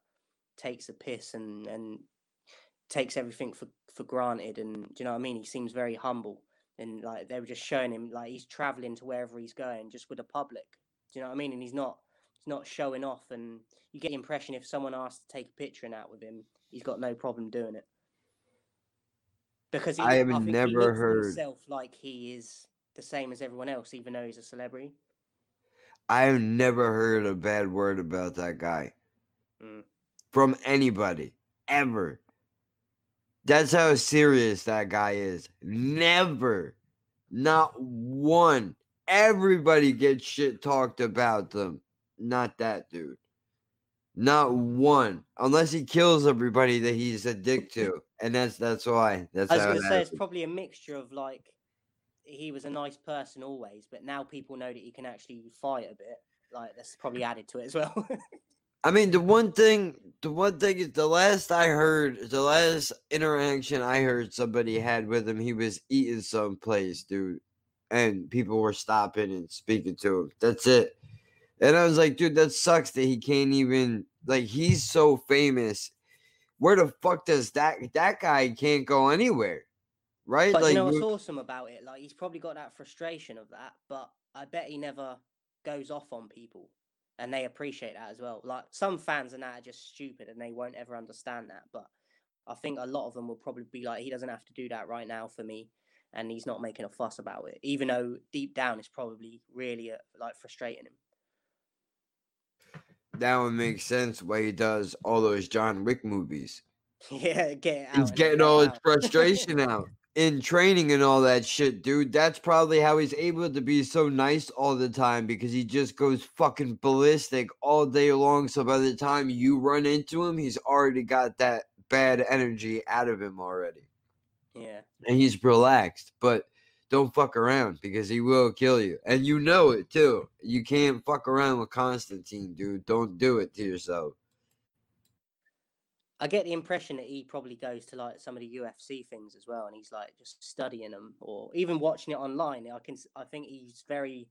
takes a piss and and takes everything for for granted. And do you know what I mean? He seems very humble and like they were just showing him like he's traveling to wherever he's going just with the public. Do you know what I mean? And he's not he's not showing off. And you get the impression if someone asks to take a picture and out with him, he's got no problem doing it. Because he, I have he never heard- himself like he is the same as everyone else, even though he's a celebrity. I've never heard a bad word about that guy Mm. from anybody ever. That's how serious that guy is. Never, not one. Everybody gets shit talked about them. Not that dude. Not one. Unless he kills everybody that he's a dick to. And that's that's why. That's I was how going it to say it's probably a mixture of like he was a nice person always, but now people know that he can actually fight a bit. Like that's probably added to it as well. I mean, the one thing, the one thing is, the last I heard, the last interaction I heard somebody had with him, he was eating someplace, dude, and people were stopping and speaking to him. That's it. And I was like, dude, that sucks that he can't even like. He's so famous. Where the fuck does that that guy can't go anywhere, right? But like, you know what's awesome about it? Like he's probably got that frustration of that, but I bet he never goes off on people, and they appreciate that as well. Like some fans and that are just stupid, and they won't ever understand that. But I think a lot of them will probably be like, he doesn't have to do that right now for me, and he's not making a fuss about it, even though deep down it's probably really uh, like frustrating him. that would make sense why he does all those John Wick movies. yeah, get out. He's getting all his frustration out in training and all that shit, dude. That's probably how he's able to be so nice all the time because he just goes fucking ballistic all day long. So by the time you run into him, he's already got that bad energy out of him already. Yeah. And he's relaxed, but don't fuck around because he will kill you. And you know it too. You can't fuck around with Constantine, dude. Don't do it to yourself. I get the impression that he probably goes to like some of the UFC things as well, and he's like just studying them, or even watching it online. I can, I think he's very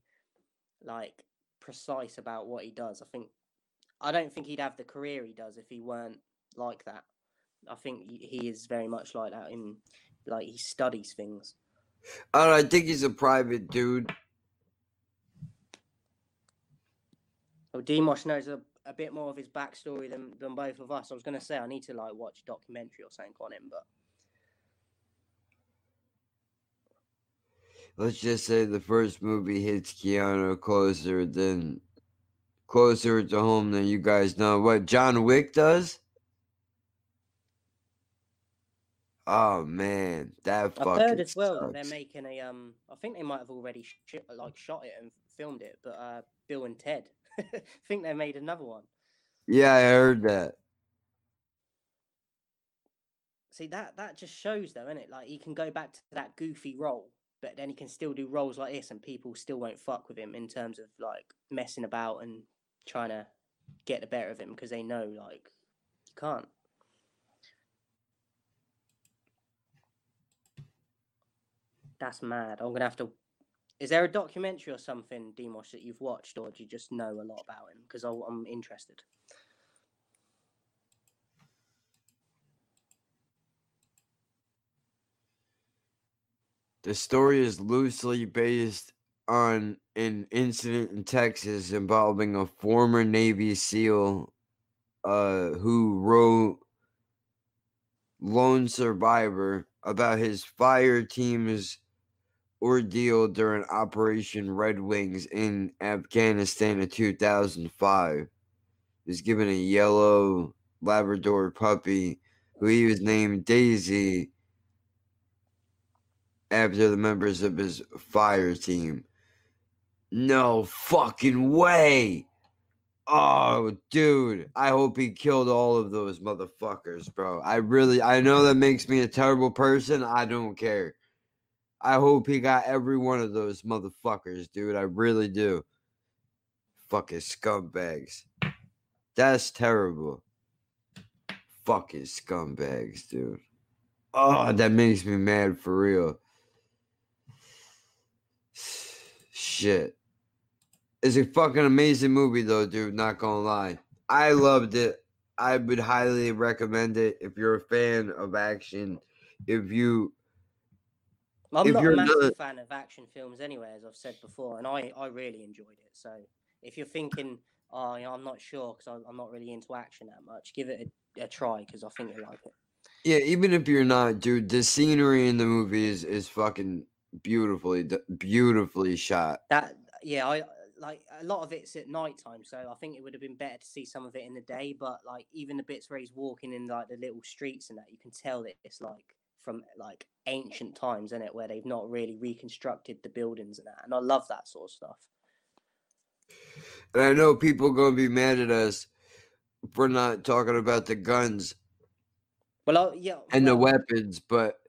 like precise about what he does. I think, I don't think he'd have the career he does if he weren't like that. I think he- is very much like that in, like he studies things. I don't I think he's a private dude. Oh, so Demos knows a, a bit more of his backstory than than both of us. I was gonna say I need to like watch a documentary or something on him, but let's just say the first movie hits Keanu closer than closer to home than you guys know. What John Wick does? Oh man, that fucking I've heard as well that they're making a um. I think they might have already sh- like shot it and filmed it, but uh, Bill and Ted. think they made another one. Yeah, I heard that. See that that just shows though, isn't it? Like he can go back to that goofy role, but then he can still do roles like this, and people still won't fuck with him in terms of like messing about and trying to get the better of him because they know like you can't. That's mad. I'm gonna have to is there a documentary or something, Demos, that you've watched, or do you just know a lot about him? Because I'm interested. The story is loosely based on an incident in Texas involving a former Navy SEAL uh, who wrote Lone Survivor about his fire team's ordeal during Operation Red Wings in Afghanistan in 2005. He was given a yellow Labrador puppy who he was named Daisy after the members of his fire team. No fucking way. Oh, dude. I hope he killed all of those motherfuckers, bro. I really, I know that makes me a terrible person. I don't care. I hope he got every one of those motherfuckers, dude. I really do. Fucking scumbags. That's terrible. Fucking scumbags, dude. Oh, that makes me mad for real. Shit. It's a fucking amazing movie though, dude, not gonna lie. I loved it. I would highly recommend it if you're a fan of action. If you I'm If not a massive fan of action films anyway, as I've said before, and I, I really enjoyed it. So if you're thinking, oh, you know, I'm not sure because I'm not really into action that much, give it a, a try because I think you'll like it. Yeah, even if you're not, dude, the scenery in the movie is is fucking beautifully beautifully shot. That yeah, I like a lot of it's at night time, so I think it would have been better to see some of it in the day. But like even the bits where he's walking in like the little streets and that, you can tell that it's like from like ancient times, in it, where they've not really reconstructed the buildings and that. And I love that sort of stuff. And I know people gonna be mad at us for not talking about the guns Well, I, yeah, and the weapons, but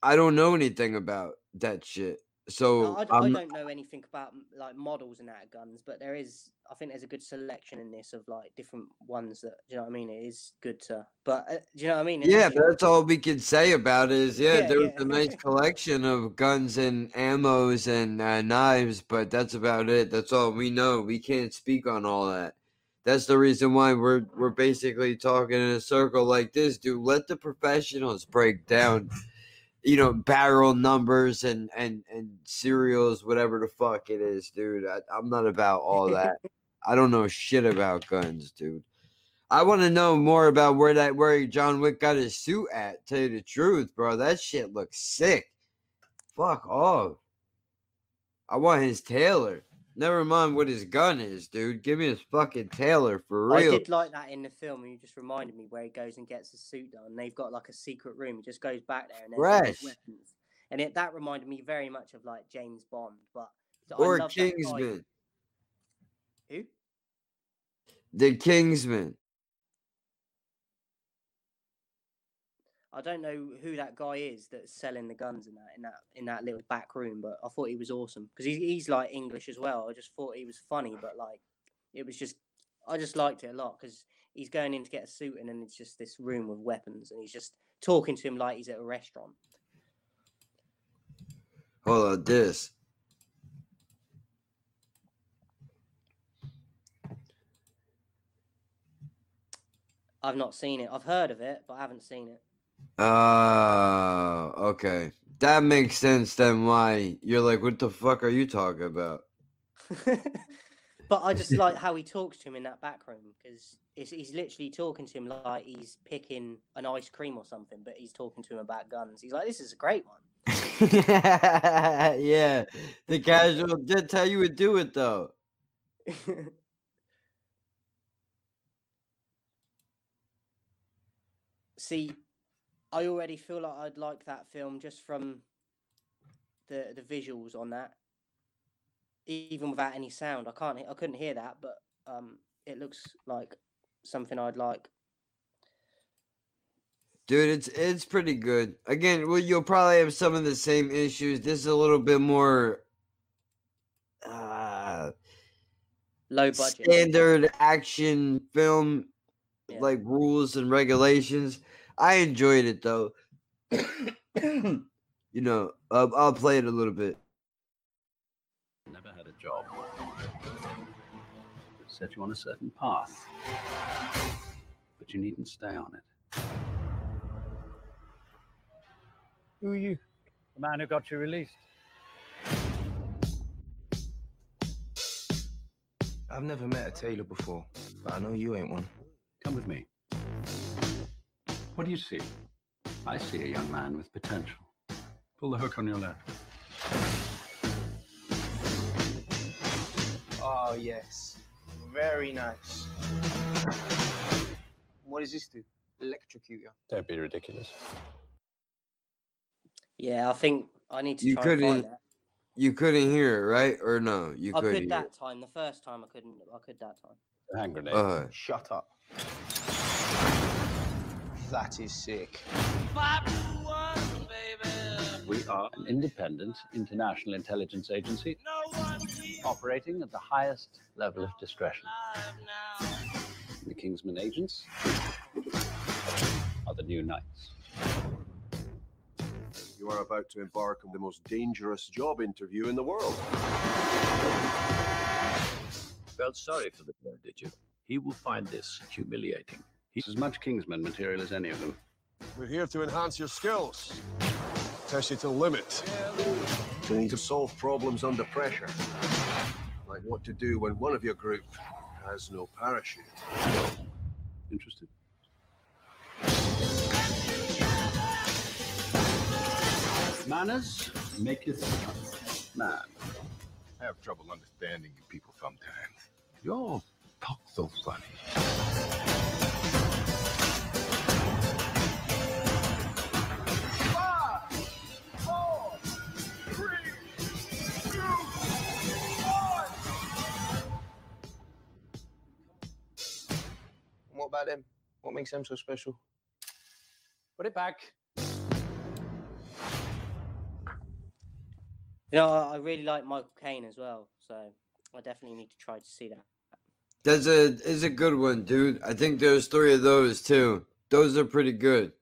I don't know anything about that shit. So I, I, I I'm- don't know anything about like models and that guns, but there is. I think there's a good selection in this of like different ones that you know what I mean. It is good to, but uh, do you know what I mean? Yeah, Initially- that's all we can say about it. Is yeah, Yeah, there was yeah. a nice collection of guns and ammos and uh, knives, but that's about it. That's all we know. We can't speak on all that. That's the reason why we're we're basically talking in a circle like this, dude. Let the professionals break down, you know, barrel numbers and and and serials whatever the fuck it is, dude. I, I'm not about all that. I don't know shit about guns, dude. I want to know more about where that where John Wick got his suit at. Tell you the truth, bro, that shit looks sick. Fuck off. I want his tailor. Never mind what his gun is, dude. Give me his fucking tailor for real. I did like that in the film, and you just reminded me where he goes and gets his suit done. They've got like a secret room. He just goes back there and there's weapons. And it that reminded me very much of like James Bond, but Or love that guy- Kingsman. Who? The Kingsman. I don't know who that guy is that's selling the guns in that in that in that little back room, but I thought he was awesome because he's he's like English as well. I just thought he was funny, but like it was just I just liked it a lot because he's going in to get a suit and then it's just this room with weapons and he's just talking to him like he's at a restaurant. Hold on, this. I've not seen it. I've heard of it, but I haven't seen it. Oh, okay. That makes sense then why you're like, what the fuck are you talking about? but I just like how he talks to him in that back room because he's literally talking to him like he's picking an ice cream or something, but he's talking to him about guns. He's like, "This is a great one." yeah, the casual. That's how you would do it, though. See, I already feel like I'd like that film just from the the visuals on that, even without any sound. I can't, I couldn't hear that, but um, it looks like something I'd like. Dude, it's it's pretty good. Again, well, you'll probably have some of the same issues. This is a little bit more uh, Low budget. standard action film, Yeah. like rules and regulations. I enjoyed it though. You know, uh, I'll play it a little bit. Never had a job. It set you on a certain path. But you needn't stay on it. Who are you? The man who got you released. I've never met a tailor before, but I know you ain't one. Come with me. What do you see? I see a young man with potential. Pull the hook on your left. Oh, yes. Very nice. What does this do? Electrocute you? Don't be ridiculous. Yeah, I think I need to You try and find couldn't. that. You couldn't hear it, right? Or no? You I could. could hear that it. time. The first time I couldn't. I could that time. A hand grenade. Uh, Shut up. That is sick. We are an independent international intelligence agency operating at the highest level of discretion. The Kingsman agents are the new knights. You are about to embark on the most dangerous job interview in the world. Felt sorry for the boy, did you? He will find this humiliating. He's as much Kingsman material as any of them. We're here to enhance your skills, test you to the limit. You need to solve problems under pressure, like what to do when one of your group has no parachute. Interested? Manners maketh man. I have trouble understanding you people sometimes. You all talk so funny. About them? What makes them so special? Put it back. You know, I I really like Michael Caine as well, so I definitely need to try to see that. That's a is a good one, dude. I think there's three of those too. Those are pretty good.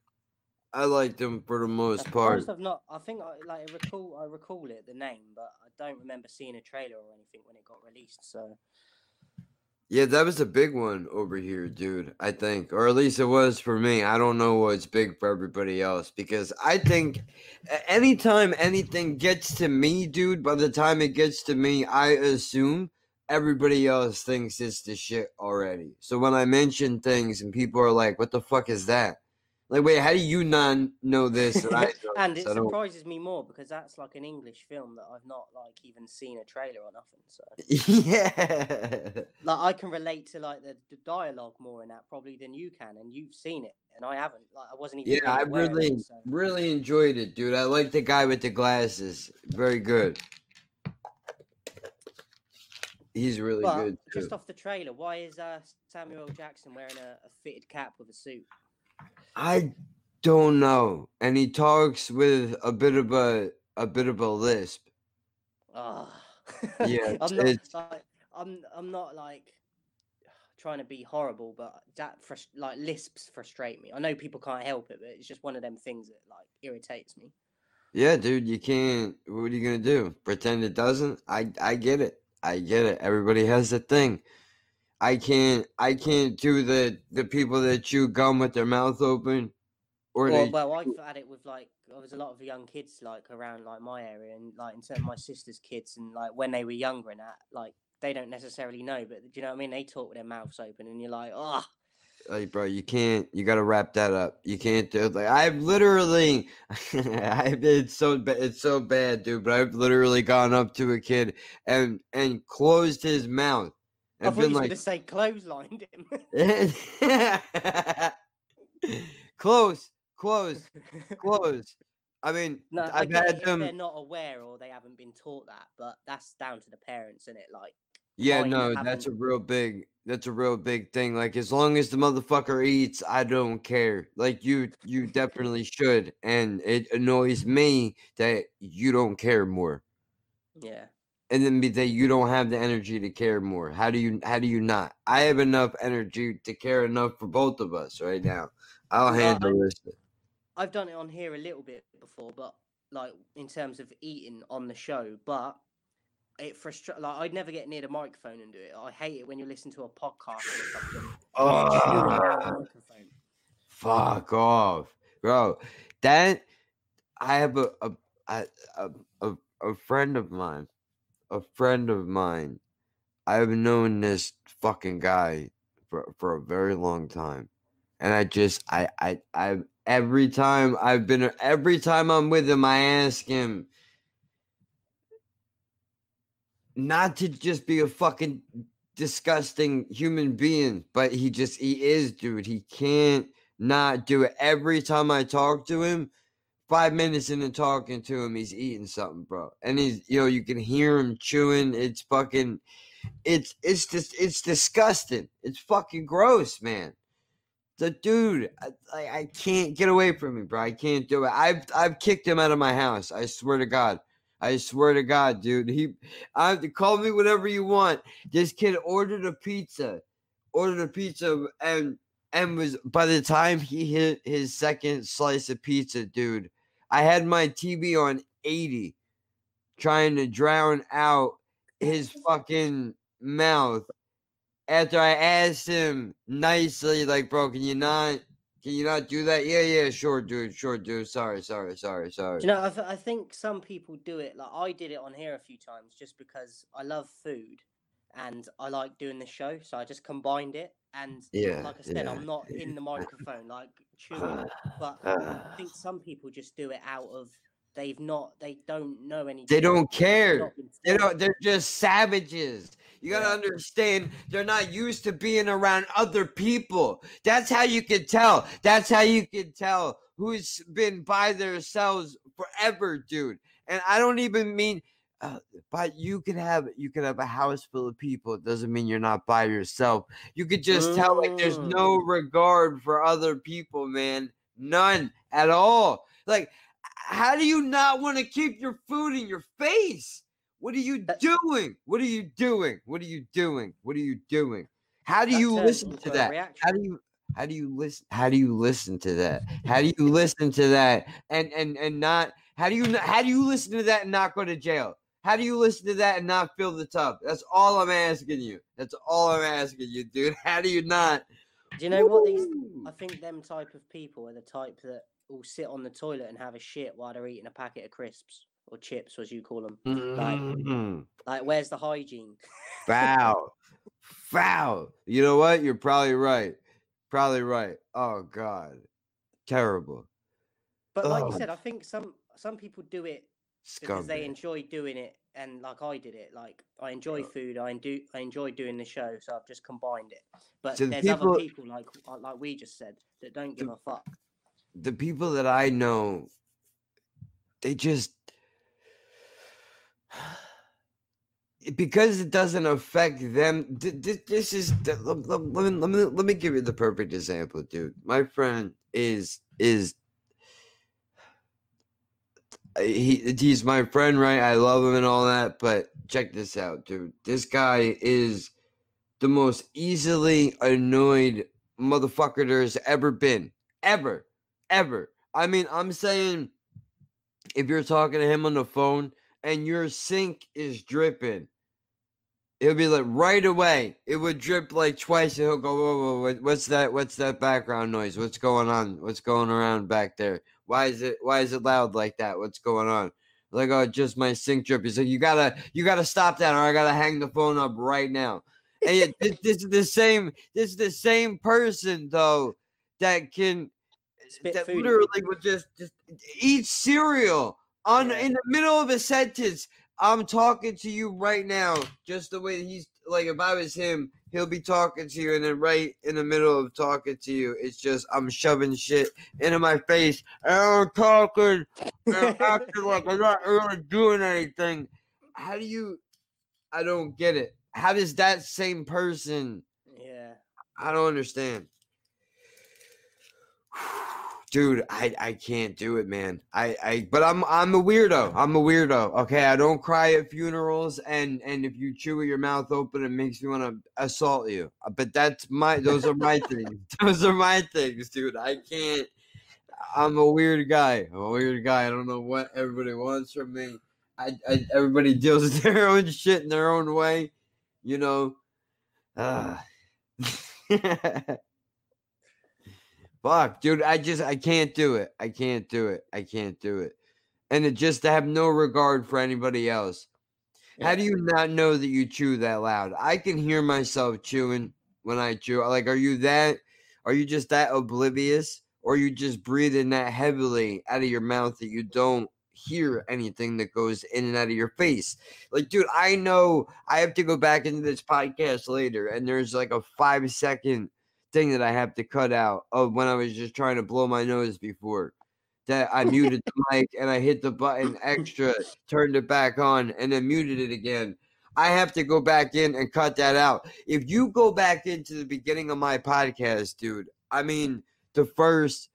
I like them for the most I'm part. I've not. I think I like I recall. I recall it, the name, but I don't remember seeing a trailer or anything when it got released. So Yeah, that was a big one over here, dude. I think, or at least it was for me. I don't know what's big for everybody else because I think anytime anything gets to me, dude, by the time it gets to me, I assume everybody else thinks it's the shit already. So when I mention things and people are like, "What the fuck is that?" Like, wait, how do you not know this? And, and it I don't- surprises me more because that's like an English film that I've not like even seen a trailer or nothing. So yeah. like I can relate to like the, the dialogue more in that probably than you can, and you've seen it, and I haven't. Like I wasn't even. Yeah, I really, it, so. really enjoyed it, dude. I like the guy with the glasses. Very good. He's really But good just off the trailer, why is uh, Samuel Jackson wearing a, a fitted cap with a suit? I don't know, and he talks with a bit of a a bit of a lisp. Ah, Yeah, I'm not like I'm I'm not like trying to be horrible, but that like lisps frustrate me. I know people can't help it, but it's just one of them things that like irritates me. Yeah, dude, you can't. What are you gonna do? Pretend it doesn't? I I get it. I get it. Everybody has a thing. I can't. I can't do the the people that chew gum with their mouth open, or Well, they. well, I've had it with like there was a lot of young kids like around like my area and like in terms of my sister's kids and like when they were younger and that like they don't necessarily know, but do you know what I mean? They talk with their mouths open and you're like, oh, Like, bro, you can't. You gotta wrap that up. You can't do it. Like, I've literally, I've it's so bad. It's so bad, dude. But I've literally gone up to a kid and and closed his mouth I thought you were like, gonna say clotheslined him. close, close, close. I mean, No, I I've had them. they're not aware or they haven't been taught that, but that's down to the parents, isn't it? Like, Yeah, no, that's a real big that's a real big thing. Like as long as the motherfucker eats, I don't care. Like you you definitely should. And it annoys me that you don't care more. yeah. And then be that you don't have the energy to care more. How do you how do you not? I have enough energy to care enough for both of us right now. I'll handle I'm- this. I've done it on here a little bit before, but like in terms of eating on the show, but it frustrates. Like I'd never get near the microphone and do it. I hate it when you listen to a podcast or something. Chewing microphone. Fuck off, bro. That I have a a a, a, a friend of mine, a friend of mine. I've known this fucking guy for for a very long time, and I just I I I every time I've been every time I'm with him, I ask him not to just be a fucking disgusting human being, but he just he is, dude. He can't not do it. Every time I talk to him, five minutes into talking to him, he's eating something, bro. And he's you know, you can hear him chewing. It's fucking it's it's just it's disgusting. It's fucking gross, man. The dude, I, I, I can't get away from me, bro. I can't do it. I've I've kicked him out of my house. I swear to God. I swear to God, dude. He, I've call me whatever you want. This kid ordered a pizza, ordered a pizza, and and was by the time he hit his second slice of pizza, dude, I had my TV on eighty, trying to drown out his fucking mouth. After I asked him nicely, like, bro, can you not, can you not do that? Yeah, yeah, sure, dude, sure, dude. Sorry, sorry, sorry, sorry. You know, I, th- I think some people do it. Like I did it on here a few times, just because I love food and I like doing the show, so I just combined it. And Yeah, like I said, yeah, I'm not in the microphone, like but I think some people just do it out of they've not, they don't know anything. They don't care. They don't. They're just savages. You gotta understand. They're not used to being around other people. That's how you can tell. That's how you can tell who's been by themselves forever, dude. And I don't even mean. Uh, but you could have you could have a house full of people. It doesn't mean you're not by yourself. You could just tell like there's Mm. no regard for other people, man. None at all. Like, how do you not want to keep your food in your face? What are you doing? What are you doing? What are you doing? What are you doing? How do you listen to that? How do you how do you listen how do you listen to that? How do you listen to that and and and not how do you how do you listen to that and not go to jail? How do you listen to that and not fill the tub? That's all I'm asking you. That's all I'm asking you, dude. How do you not? Do you know what these? I think them type of people are the type that will sit on the toilet and have a shit while they're eating a packet of crisps or chips, as you call them. Like, Mhm. like where's the hygiene? Foul. Foul. You know what? You're probably right. Probably right. Oh God. Terrible. But like you said, I think some some people do it because they enjoy doing it, and like I did it. Like I enjoy food, I do I enjoy doing the show, so I've just combined it. But So the there's people- other people like uh, like we just said that don't give a fuck. The people that I know, they just because it doesn't affect them. th- th- This is let me let me let me give you the perfect example, dude. My friend is is he he's my friend, right? I love him and all that, but check this out, dude. This guy is the most easily annoyed motherfucker there's ever been. Ever. Ever. I mean, I'm saying if you're talking to him on the phone and your sink is dripping, it'll be like right away. It would drip like twice, and he'll go, "Whoa, whoa, what- what's that? What's that background noise? What's going on? What's going around back there? Why is it? Why is it loud like that? What's going on?" Like, oh, just my sink drip. He's like, "You gotta, you gotta stop that, or I gotta hang the phone up right now." And yet, this, this is the same. This is the same person though that can Spit that food literally would just just eat cereal on in the middle of a sentence. I'm talking to you right now, just the way he's like. If I was him, he'll be talking to you, and then right in the middle of talking to you, it's just I'm shoving shit into my face, and I'm talking, and I'm acting like I'm not really doing anything. How do you? I don't get it. How does that same person? Yeah. I don't understand. Dude, I, I can't do it, man. I, I but I'm I'm a weirdo. I'm a weirdo. Okay, I don't cry at funerals, and and if you chew your mouth open, it makes me want to assault you. Uh, But that's my those are my things. Those are my things, dude. I can't. I'm a weird guy. I'm a weird guy. I don't know what everybody wants from me. I, I everybody deals with their own shit in their own way, you know. Uh, fuck, dude. I just I can't do it. I can't do it. I can't do it. And it just to have no regard for anybody else. How do you not know that you chew that loud? I can hear myself chewing when I chew. Like, are you that? Are you just that oblivious, or you just breathing that heavily out of your mouth that you don't hear anything that goes in and out of your face? Like, dude, I know I have to go back into this podcast later, and there's like a five second thing that I have to cut out of when I was just trying to blow my nose before that I muted the mic and I hit the button extra, turned it back on, and then muted it again. I have to go back in and cut that out. If you go back into the beginning of my podcast, dude, I mean, the first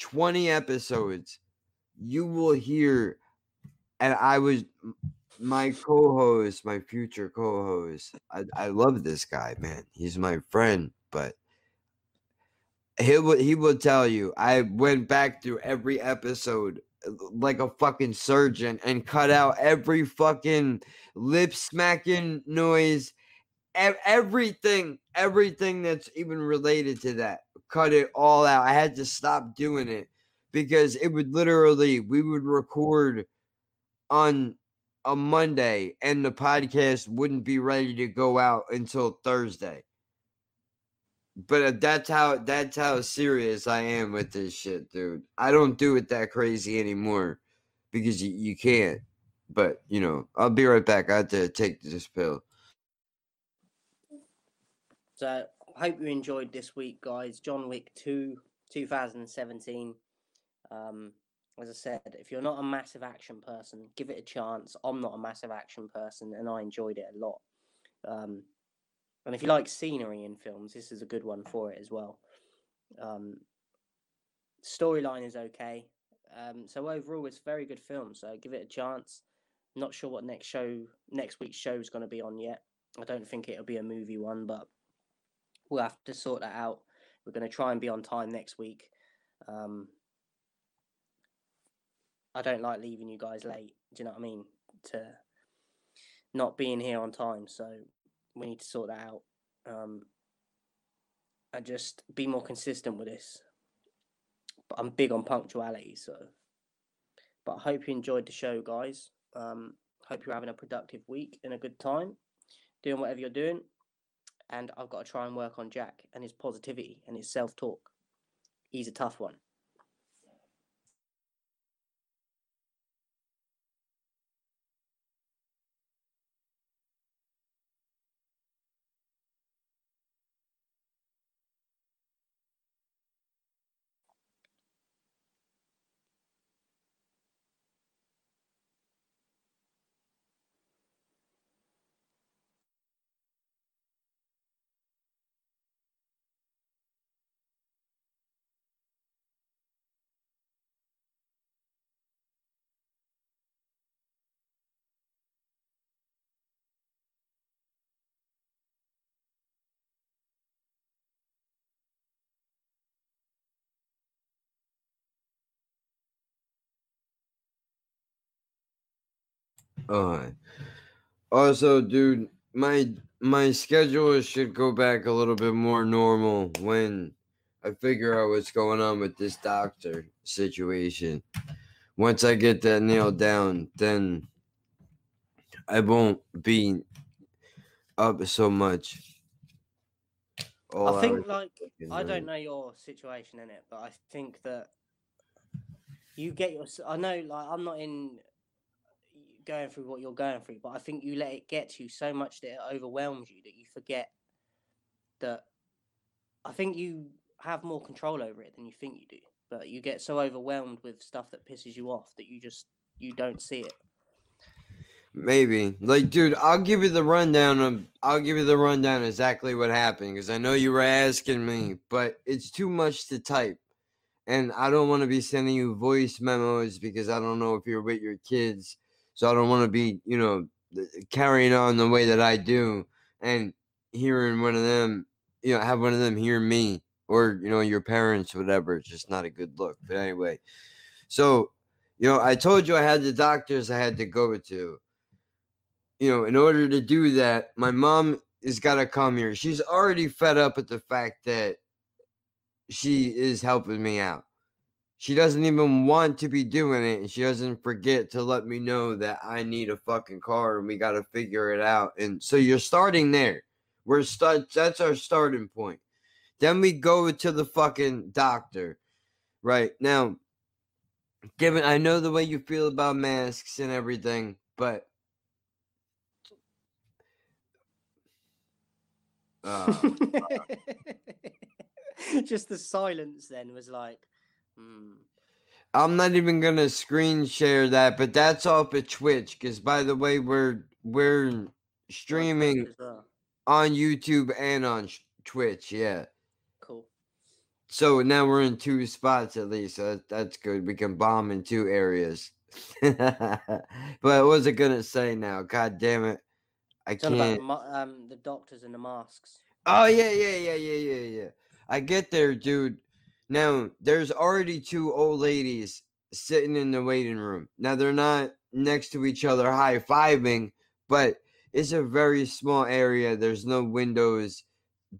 20 episodes, you will hear, and I was my co host, my future co host. I, I love this guy, man. He's my friend, but he would he will tell you I went back through every episode like a fucking surgeon and cut out every fucking lip smacking noise everything everything that's even related to that cut it all out. I had to stop doing it because it would literally we would record on a monday and the podcast wouldn't be ready to go out until thursday but uh, that's how that's how serious I am with this shit, dude. I don't do it that crazy anymore because you, you can't. But you know, I'll be right back. I have to take this pill. So I hope you enjoyed this week, guys. John Wick 2, 2017. Um, as I said, if you're not a massive action person, give it a chance. I'm not a massive action person, and I enjoyed it a lot. Um, and if you like scenery in films, this is a good one for it as well. Um, storyline is okay. Um, so overall, it's a very good film. So give it a chance. Not sure what next show, next week's show is going to be on yet. I don't think it'll be a movie one, but we'll have to sort that out. We're going to try and be on time next week. Um, I don't like leaving you guys late. Do you know what I mean? To not being here on time. So we need to sort that out. Um, and just be more consistent with this. But I'm big on punctuality, so. But I hope you enjoyed the show, guys. Um, hope you're having a productive week and a good time, doing whatever you're doing. And I've got to try and work on Jack and his positivity and his self talk. He's a tough one. Uh, also, dude, my my schedule should go back a little bit more normal when I figure out what's going on with this doctor situation. Once I get that nailed down, then I won't be up so much. All I think, like, I don't know your situation in it, but I think that you get your. I know, like, I'm not in going through what you're going through, but I think you let it get to you so much that it overwhelms you that you forget that. I think you have more control over it than you think you do, but you get so overwhelmed with stuff that pisses you off that you just you don't see it. Maybe. Like, dude, I'll give you the rundown of I'll give you the rundown exactly what happened because I know you were asking me, but it's too much to type. And I don't want to be sending you voice memos because I don't know if you're with your kids. So I don't want to be, you know, uh, carrying on the way that I do and hearing one of them, you know, have one of them hear me or you know your parents, whatever. It's just not a good look. But mm-hmm. anyway, so you know, I told you I had the doctors I had to go to. You know, in order to do that, my mom has got to come here. She's already fed up with the fact that she is helping me out. She doesn't even want to be doing it, and she doesn't forget to let me know that I need a fucking car and we got to figure it out. And so you're starting there. We're start. That's our starting point. Then we go to the fucking doctor. Right now, given I know the way you feel about masks and everything, but uh, Just the silence then was like. I'm not even gonna screen share that, but that's off of Twitch. Because by the way, we're we're streaming on YouTube and on Twitch. Yeah. Cool. So now we're in two spots at least. So that's good. We can bomb in two areas. but what was I gonna say now? God damn it! I it's can't. ma- um, the doctors and the masks. Oh yeah, yeah, yeah, yeah, yeah, yeah. I get there, dude. Now there's already two old ladies sitting in the waiting room. Now they're not next to each other high fiving, but it's a very small area. There's no windows.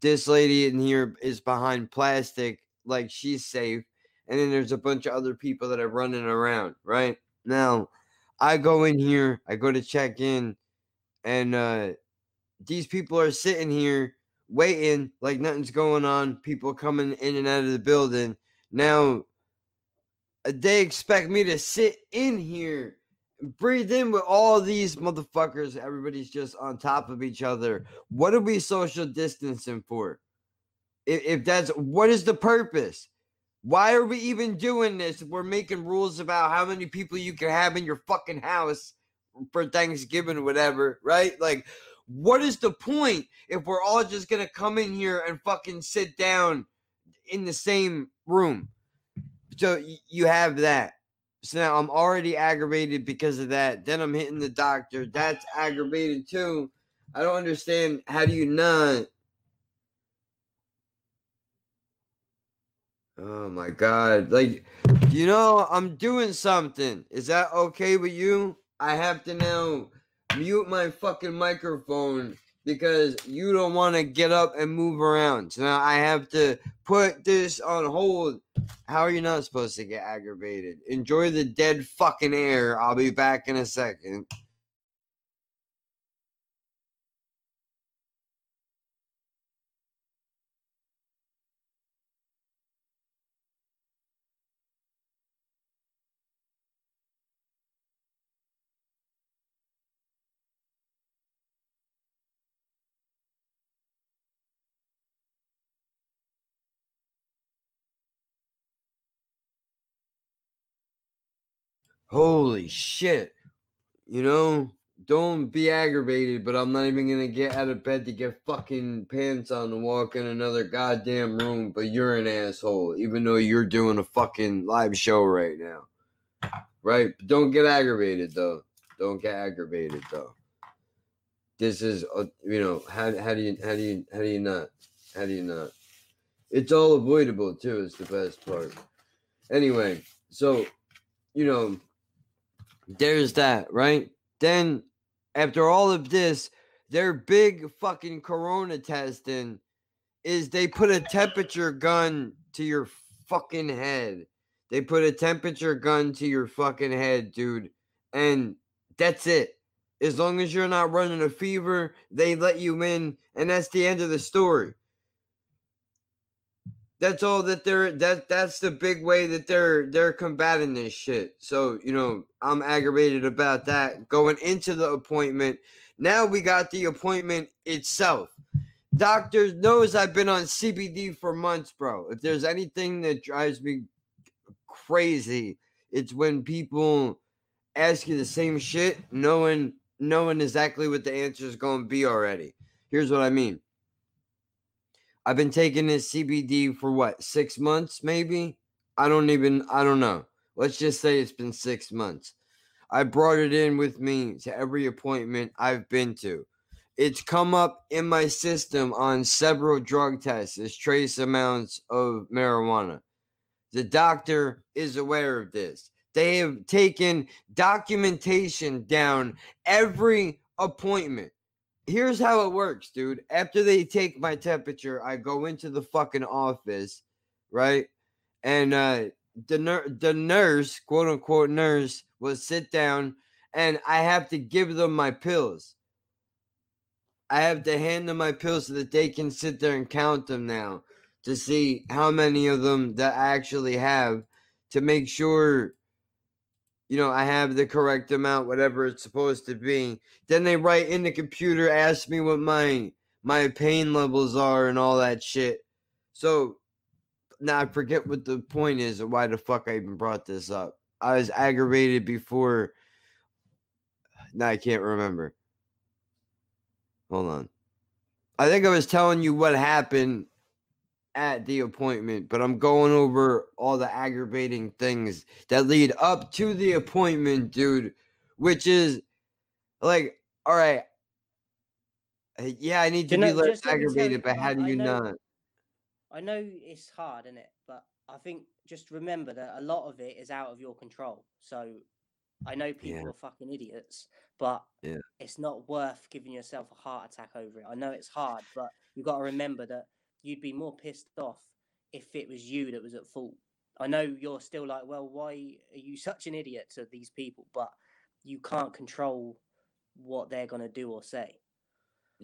This lady in here is behind plastic, like she's safe. And then there's a bunch of other people that are running around, right? Now, I go in here, I go to check in, and uh these people are sitting here waiting like nothing's going on. People coming in and out of the building. Now, uh, they expect me to sit in here, breathe in with all these motherfuckers. Everybody's just on top of each other. What are we social distancing for? If, if that's what is the purpose? Why are we even doing this? We're making rules about how many people you can have in your fucking house for Thanksgiving whatever, right? Like, what is the point if we're all just gonna come in here and fucking sit down in the same room? So you have that. So now I'm already aggravated because of that. Then I'm hitting the doctor. That's aggravated too. I don't understand. How do you not? Oh my god. Like, you know, I'm doing something. Is that okay with you? I have to now mute my fucking microphone because you don't want to get up and move around. So now I have to put this on hold. How are you not supposed to get aggravated? Enjoy the dead fucking air. I'll be back in a second. Holy shit. You know, don't be aggravated, but I'm not even gonna get out of bed to get fucking pants on and walk in another goddamn room, but you're an asshole, even though you're doing a fucking live show right now. Right? But don't get aggravated though. Don't get aggravated though. This is uh, you know, how how do you how do you how do you not? How do you not? It's all avoidable too, is the best part. Anyway, so you know, there's that, right? Then after all of this, their big fucking corona testing is they put a temperature gun to your fucking head. They put a temperature gun to your fucking head, dude. And that's it. As long as you're not running a fever, they let you in, and that's the end of the story. That's all that they're that that's the big way that they're they're combating this shit. So, you know, I'm aggravated about that. Going into the appointment, now we got the appointment itself. Doctor knows I've been on CBD for months, bro. If there's anything that drives me crazy, it's when people ask you the same shit, knowing knowing exactly what the answer is going to be already. Here's what I mean. I've been taking this CBD for what, six months, maybe? I don't even, I don't know. Let's just say it's been six months. I brought it in with me to every appointment I've been to. it's come up in my system on several drug tests as trace amounts of marijuana. The doctor is aware of this. They have taken documentation down every appointment. Here's how it works, dude. After they take my temperature, I go into the fucking office, right? And uh the ner- the nurse, quote unquote nurse, will sit down and I have to give them my pills. I have to hand them my pills so that they can sit there and count them now to see how many of them that I actually have to make sure you know I have the correct amount whatever it's supposed to be then they write in the computer ask me what my my pain levels are and all that shit so now I forget what the point is or why the fuck I even brought this up I was aggravated before now I can't remember hold on I think I was telling you what happened at the appointment, but I'm going over all the aggravating things that lead up to the appointment, dude. Which is like, all right, yeah, I need to be less just let me tell aggravated, but how do I you know- not? I know it's hard, isn't it? But I think just remember that a lot of it is out of your control. So I know people Yeah. are fucking idiots, but Yeah. it's not worth giving yourself a heart attack over it. I know it's hard, but you've got to remember that you'd be more pissed off if it was you that was at fault. I know you're still like, well, why are you such an idiot to these people? But you can't control what they're going to do or say.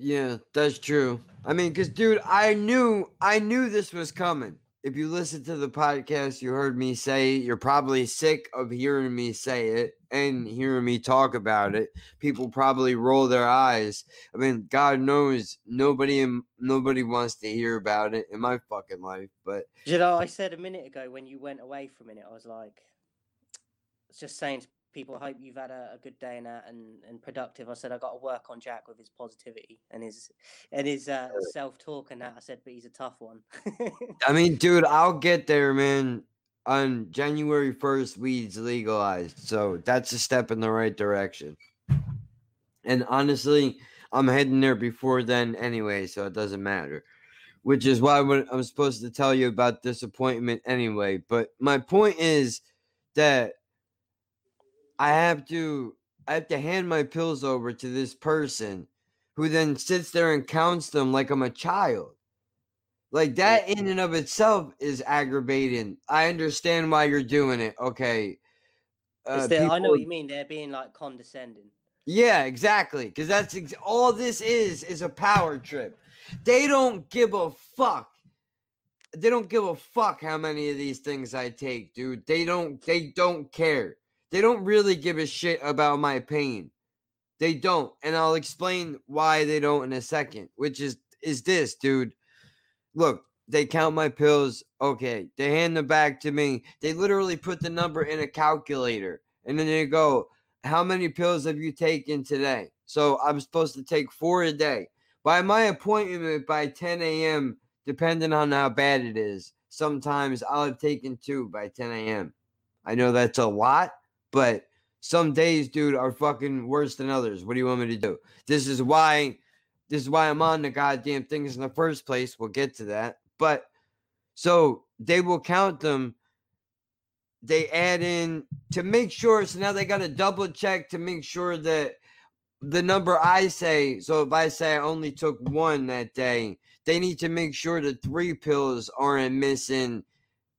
Yeah, that's true. I mean, because dude, I knew I knew this was coming. If you listen to the podcast, you heard me say. You're probably sick of hearing me say it and hearing me talk about it. People probably roll their eyes. I mean, God knows nobody nobody wants to hear about it in my fucking life. But You know, I said a minute ago when you went away for a minute, I was like, I was just saying to people, I hope you've had a, a good day and that and, and productive. I said I got to work on Jack with his positivity and his and his uh, self talk and that. I said, but he's a tough one. I mean, dude, I'll get there, man. On January 1st, weed's legalized. So that's a step in the right direction. And honestly, I'm heading there before then anyway, so it doesn't matter. Which is why I'm supposed to tell you about this appointment anyway. But my point is that I have to I have to hand my pills over to this person who then sits there and counts them like I'm a child. Like that in and of itself is aggravating. I understand why you're doing it. Okay. Uh, the- I know what you mean. They're being like condescending. yeah, exactly. Because that's ex- all this is is a power trip. They don't give a fuck. They don't give a fuck how many of these things I take, dude. They don't. They don't care. They don't really give a shit about my pain. They don't, and I'll explain why they don't in a second. Which is is this, dude? Look, they count my pills. Okay, they hand them back to me. They literally put the number in a calculator, and then they go, how many pills have you taken today? So I'm supposed to take four a day. By my appointment by 10 a.m., depending on how bad it is, sometimes I'll have taken two by 10 a.m. I know that's a lot, but some days, dude, are fucking worse than others. What do you want me to do? This is why this is why I'm on the goddamn things in the first place. We'll get to that. But so they will count them they add in to make sure. So now they got to double check to make sure that the number I say. So if I say I only took one that day, they need to make sure the three pills aren't missing,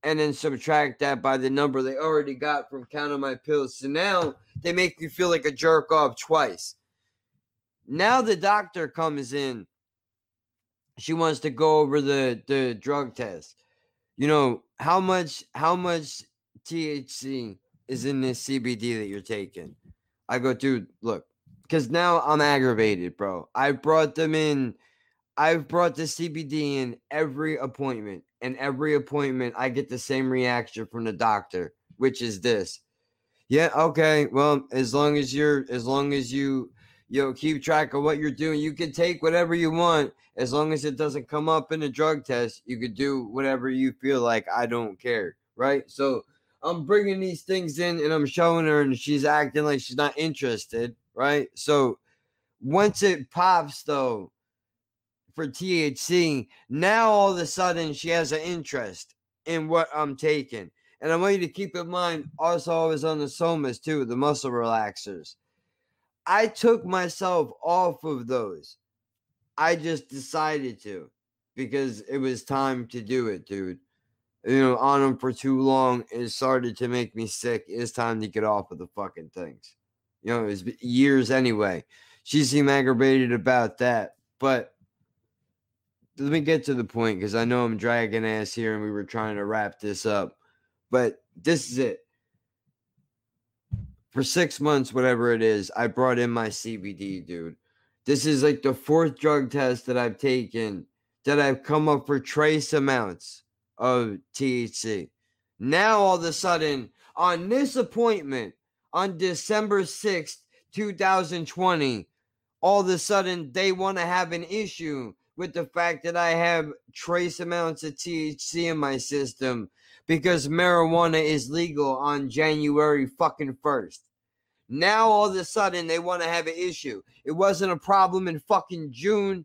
and then subtract that by the number they already got from counting my pills. So now they make you feel like a jerk off twice. Now the doctor comes in. She wants to go over the the drug test. You know how much how much THC is in this CBD that you're taking. I go, dude, look, because now I'm aggravated, bro. I brought them in. I've brought the CBD in every appointment, and every appointment I get the same reaction from the doctor, which is this. Yeah, okay. Well, as long as you're, as long as you, you know, keep track of what you're doing, you can take whatever you want as long as it doesn't come up in a drug test. You could do whatever you feel like. I don't care, right? So I'm bringing these things in and I'm showing her, and she's acting like she's not interested, right? So Once it pops though for THC, now all of a sudden she has an interest in what I'm taking. And I want you to keep in mind also I was on the somas too, the muscle relaxers. I took myself off of those. I just decided to because it was time to do it, dude. You know, on them for too long, it started to make me sick. It's time to get off of the fucking things. You know, it was years anyway. She seemed aggravated about that. But let me get to the point because I know I'm dragging ass here and we were trying to wrap this up. But this is it. For six months, whatever it is, I brought in my CBD, dude. This is like the fourth drug test that I've taken that I've come up for trace amounts of THC. Now, all of a sudden, on this appointment on December 6th, 2020, all of a sudden they want to have an issue with the fact that I have trace amounts of THC in my system because marijuana is legal on January fucking 1st. Now all of a sudden they want to have an issue. It wasn't a problem in fucking June,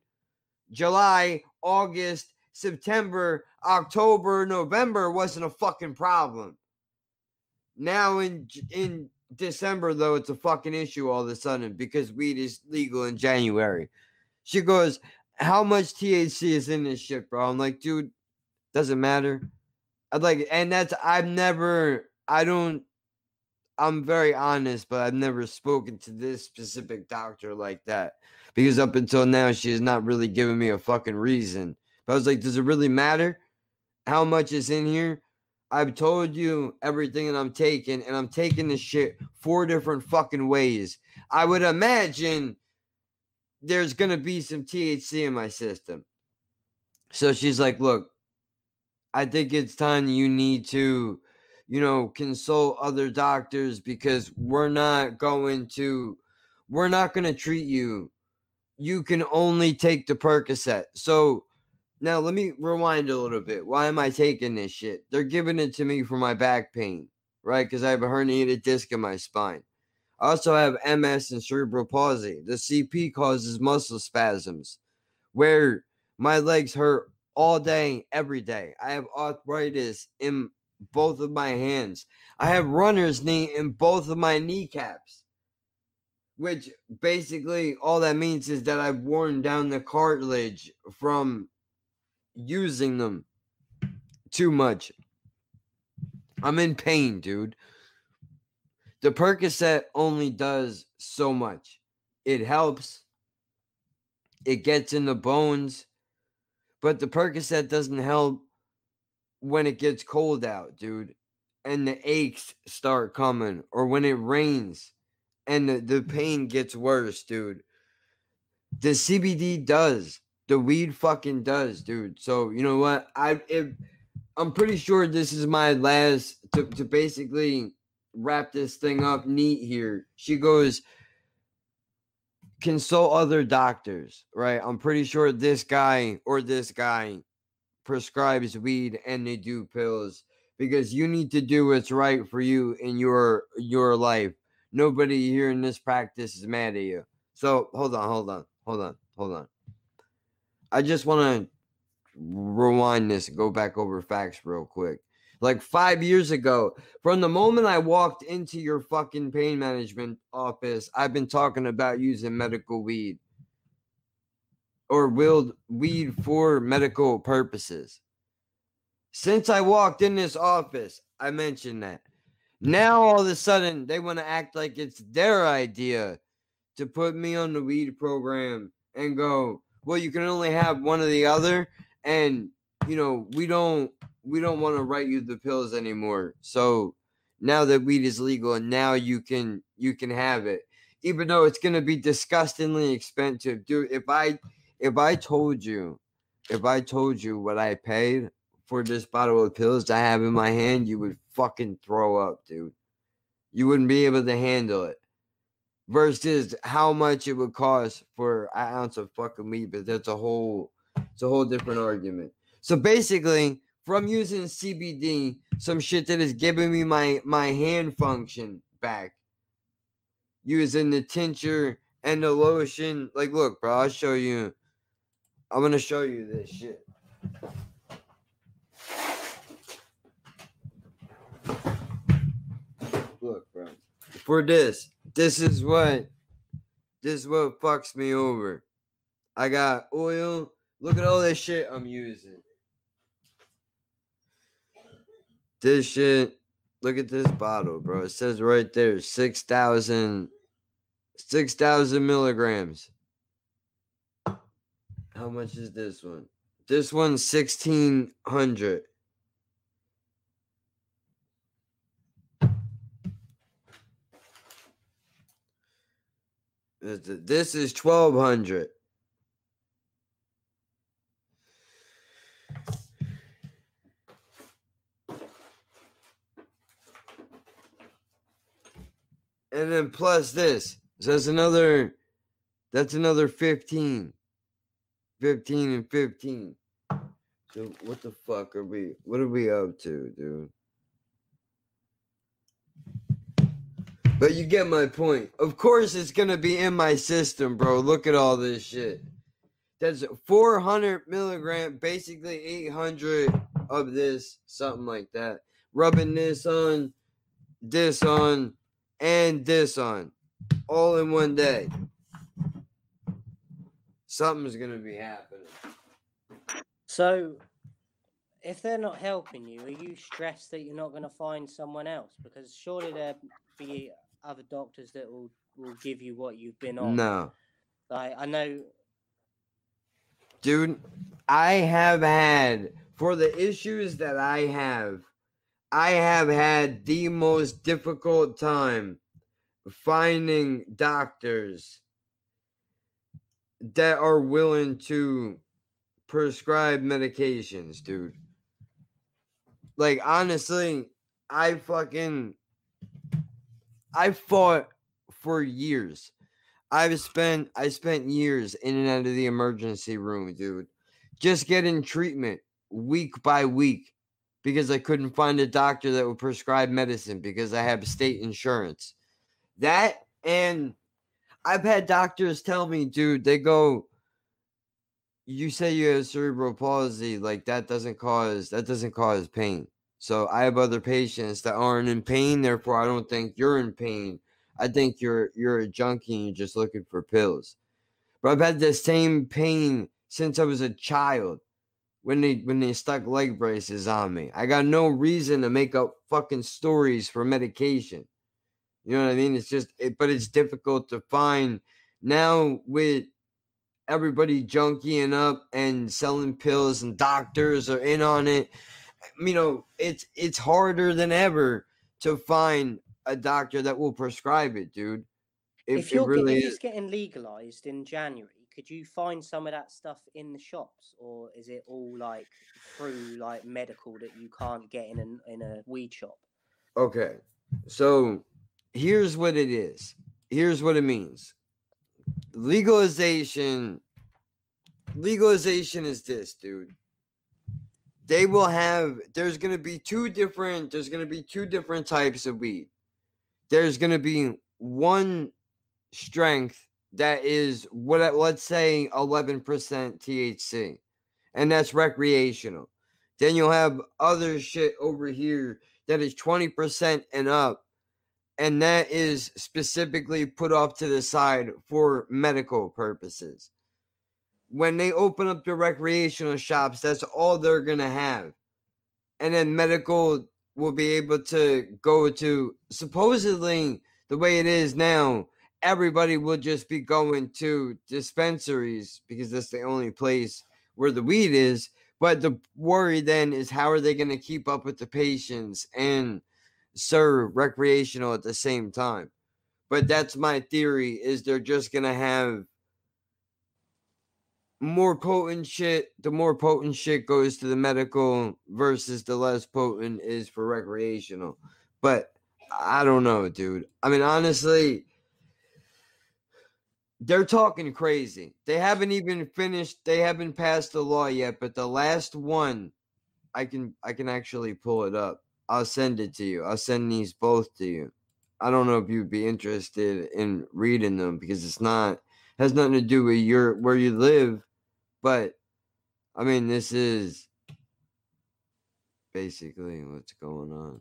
July, August, September, October, November wasn't a fucking problem. Now in in December though it's a fucking issue all of a sudden because weed is legal in January. She goes, "How much THC is in this shit, bro?" I'm like, "Dude, doesn't matter." I'd like and that's I've never I don't I'm very honest, but I've never spoken to this specific doctor like that because up until now she has not really given me a fucking reason. But I was like, does it really matter how much is in here? I've told you everything that I'm taking, and I'm taking this shit four different fucking ways. I would imagine there's gonna be some THC in my system. So she's like, look, I think it's time you need to, you know, consult other doctors because we're not going to, we're not going to treat you you can only take the Percocet. So now let me rewind a little bit. Why am I taking this shit? They're giving it to me for my back pain, right? Because I have a herniated disc in my spine. I also have MS and cerebral palsy. The CP causes muscle spasms where my legs hurt all day, every day. I have arthritis in both of my hands. I have runner's knee in both of my kneecaps which basically all that means is that I've worn down the cartilage from using them too much. I'm in pain, dude. The Percocet only does so much. It helps. It gets in the bones, but the Percocet doesn't help when it gets cold out, dude, and the aches start coming or when it rains and the, the mm. pain gets worse, dude. The CBD does. The weed fucking does, dude. So you know what? I if, I'm pretty sure this is my last to, to basically wrap this thing up neat here. She goes, consult other doctors, right? I'm pretty sure this guy or this guy prescribes weed and they do pills because you need to do what's right for you in your your life nobody here in this practice is mad at you. So hold on, hold on, hold on, hold on. I just want to rewind this and go back over facts real quick. Like five years ago, from the moment I walked into your fucking pain management office, I've been talking about using medical weed or willed weed for medical purposes. Since I walked in this office, I mentioned that. Now all of a sudden they want to act like it's their idea to put me on the weed program and go, well, you can only have one or the other, and you know we don't we don't want to write you the pills anymore. So now that weed is legal, and now you can you can have it, even though it's gonna be disgustingly expensive, dude. If I if I told you if I told you what I paid for this bottle of pills I have in my hand, you would fucking throw up, dude. You wouldn't be able to handle it. Versus how much it would cost for an ounce of fucking weed, but that's a whole it's a whole different argument. So basically, from using CBD, some shit that is giving me my my hand function back, using the tincture And the lotion, like, look, bro, I'll show you. I'm gonna show you this shit. Look, bro. For this, this is what this is what fucks me over. I got oil. Look at all this shit I'm using. This shit. Look at this bottle, bro. It says right there 6,000 6,000 milligrams. How much is this one? This one's 1,600. This- This is 1,200. And then plus this. So that's another that's another 15. 15 and 15. So what the fuck are we what are we up to, dude? But you get my point. Of course it's gonna be in my system, bro. Look at all this shit. That's 400 milligram, basically 800 of this, something like that. Rubbing this on, this on, and this on, all in one day. Something's gonna be happening. So, if they're not helping you, are you stressed that you're not going to find someone else? Because surely there'll be other doctors that will will give you what you've been on. No, Like I know. dude, I have had for the issues that I have, I have had the most difficult time finding doctors that are willing to prescribe medications, dude. Like honestly, I fucking I fought for years. I've spent I spent years in and out of the emergency room, dude. Just getting treatment week by week because I couldn't find a doctor that would prescribe medicine because I have state insurance. That and I've had doctors tell me, dude, they go, you say you have cerebral palsy, like that doesn't cause that doesn't cause pain. So I have other patients that aren't in pain, therefore I don't think you're in pain. I think you're you're a junkie and you're just looking for pills. But I've had the same pain since I was a child when they when they stuck leg braces on me. I got no reason to make up fucking stories for medication. You know what I mean? It's just it, but it's difficult to find now with everybody junkying up and selling pills and doctors are in on it. You know, it's it's harder than ever to find a doctor that will prescribe it, dude. It, if you're get- really if is. it's getting legalized in January, could you find some of that stuff in the shops, or is it all like through like medical that you can't get in a in a weed shop? Okay. So here's what it is. Here's what it means. Legalization legalization is this, dude. They will have there's to be two different there's to be two different types of weed. There's to be one strength that is what let's say 11% THC and that's recreational. Then you'll have other shit over here that is 20% and up and that is specifically put off to the side for medical purposes. When they open up the recreational shops, that's all they're going to have. And then medical will be able to go to supposedly the way it is now, everybody will just be going to dispensaries because that's the only place where the weed is. But the worry then is how are they going to keep up with the patients and serve recreational at the same time? But that's my theory is they're just going to have more potent shit. The more potent shit goes to the medical versus the less potent is for recreational. But I don't know, dude. I mean, honestly, they're talking crazy. They haven't even finished. They haven't passed the law yet. But the last one, I can I can actually pull it up. I'll send it to you. I'll send these both to you. I don't know if you'd be interested in reading them because it's not has nothing to do with your where you live, but I mean this is basically what's going on.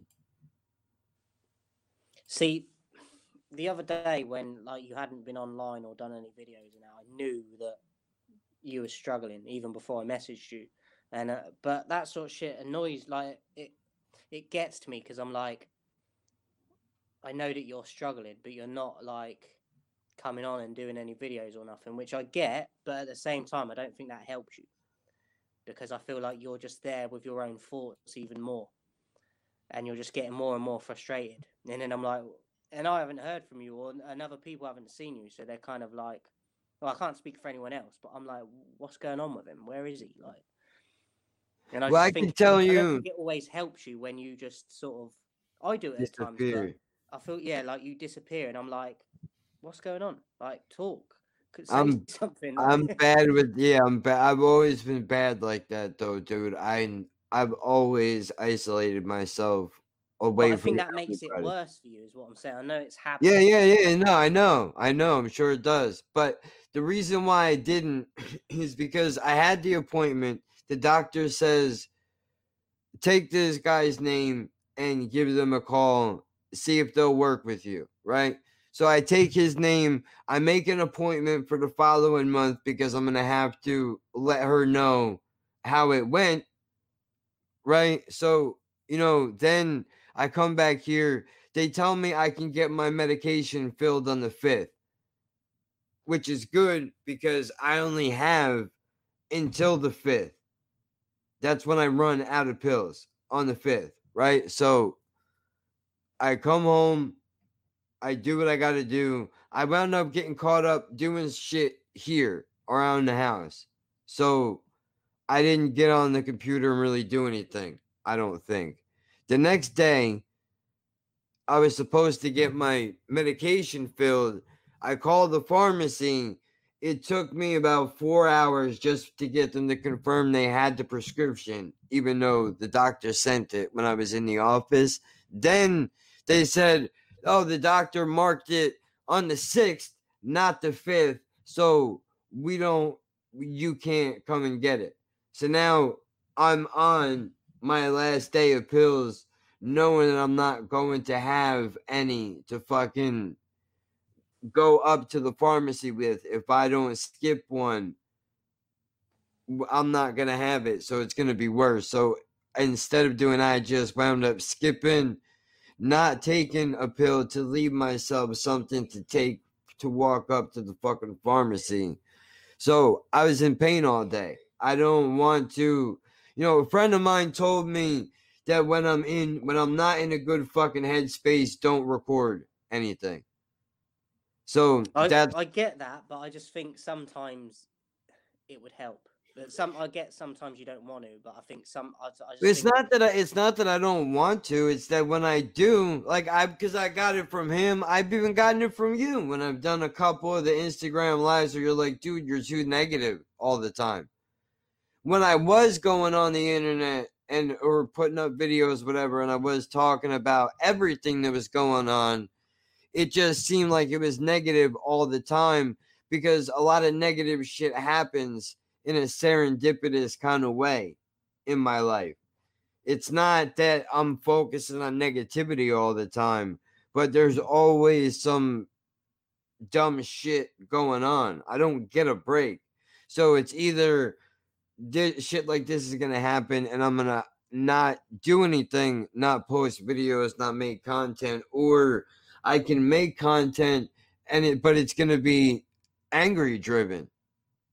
See, the other day when like you hadn't been online or done any videos, and I knew that you were struggling even before I messaged you, and uh, but that sort of shit annoys like it. It gets to me because I'm like, I know that you're struggling, but you're not like coming on and doing any videos or nothing, which I get, but at the same time, I don't think that helps you because I feel like you're just there with your own thoughts even more, and you're just getting more and more frustrated. And then I'm like, and I haven't heard from you, or and other people haven't seen you, so they're kind of like, well, I can't speak for anyone else, but I'm like, what's going on with him? Where is he? Like, and I Well, just I can tell I you- think it always helps you when you just sort of. I do it at times, but I feel yeah, like you disappear, and I'm like, what's going on? Like, talk. Could say I'm something. I'm bad with yeah, I'm bad. I've always been bad like that though, dude. I I've always isolated myself Away I think that makes it worse for you, is what I'm saying. I know it's happening. Yeah, yeah, yeah. No, I know. I know. I'm sure it does. But the reason why I didn't is because I had the appointment. The doctor says, take this guy's name and give them a call, see if they'll work with you, right? So I take his name. I make an appointment for the following month because I'm going to have to let her know how it went, right? So, you know, then I come back here. They tell me I can get my medication filled on the 5th, which is good because I only have until the 5th. That's when I run out of pills on the 5th, right? So I come home, I do what I got to do. I wound up getting caught up doing shit here around the house. So I didn't get on the computer and really do anything. I don't think. The next day, I was supposed to get my medication filled. I called the pharmacy. It took me about four hours just to get them to confirm they had the prescription, even though the doctor sent it when I was in the office. Then they said, oh, the doctor marked it on the 6th, not the 5th. So we don't, you can't come and get it. So now I'm on my last day of pills, knowing that I'm not going to have any to fucking go up to the pharmacy with. If I don't skip one, I'm not gonna have it, so it's gonna be worse. So instead of doing, I just wound up skipping, not taking a pill to leave myself something to take to walk up to the fucking pharmacy. So I was in pain all day. I don't want to, you know, a friend of mine told me that when I'm in, when I'm not in a good fucking headspace, don't record anything. So I, I get that, but I just think sometimes it would help. But some I get sometimes you don't want to, but I think some I, I just It's think not that I, it's not that I don't want to. It's that when I do, like I because I got it from him. I've even gotten it from you when I've done a couple of the Instagram lives where you're like, dude, you're too negative all the time. When I was going on the internet and or putting up videos, whatever, and I was talking about everything that was going on, it just seemed like it was negative all the time because a lot of negative shit happens in a serendipitous kind of way in my life. It's not that I'm focusing on negativity all the time, but there's always some dumb shit going on. I don't get a break. So it's either this, shit like this is to happen and I'm to not do anything, not post videos, not make content, or I can make content and it, but it's to be angry driven.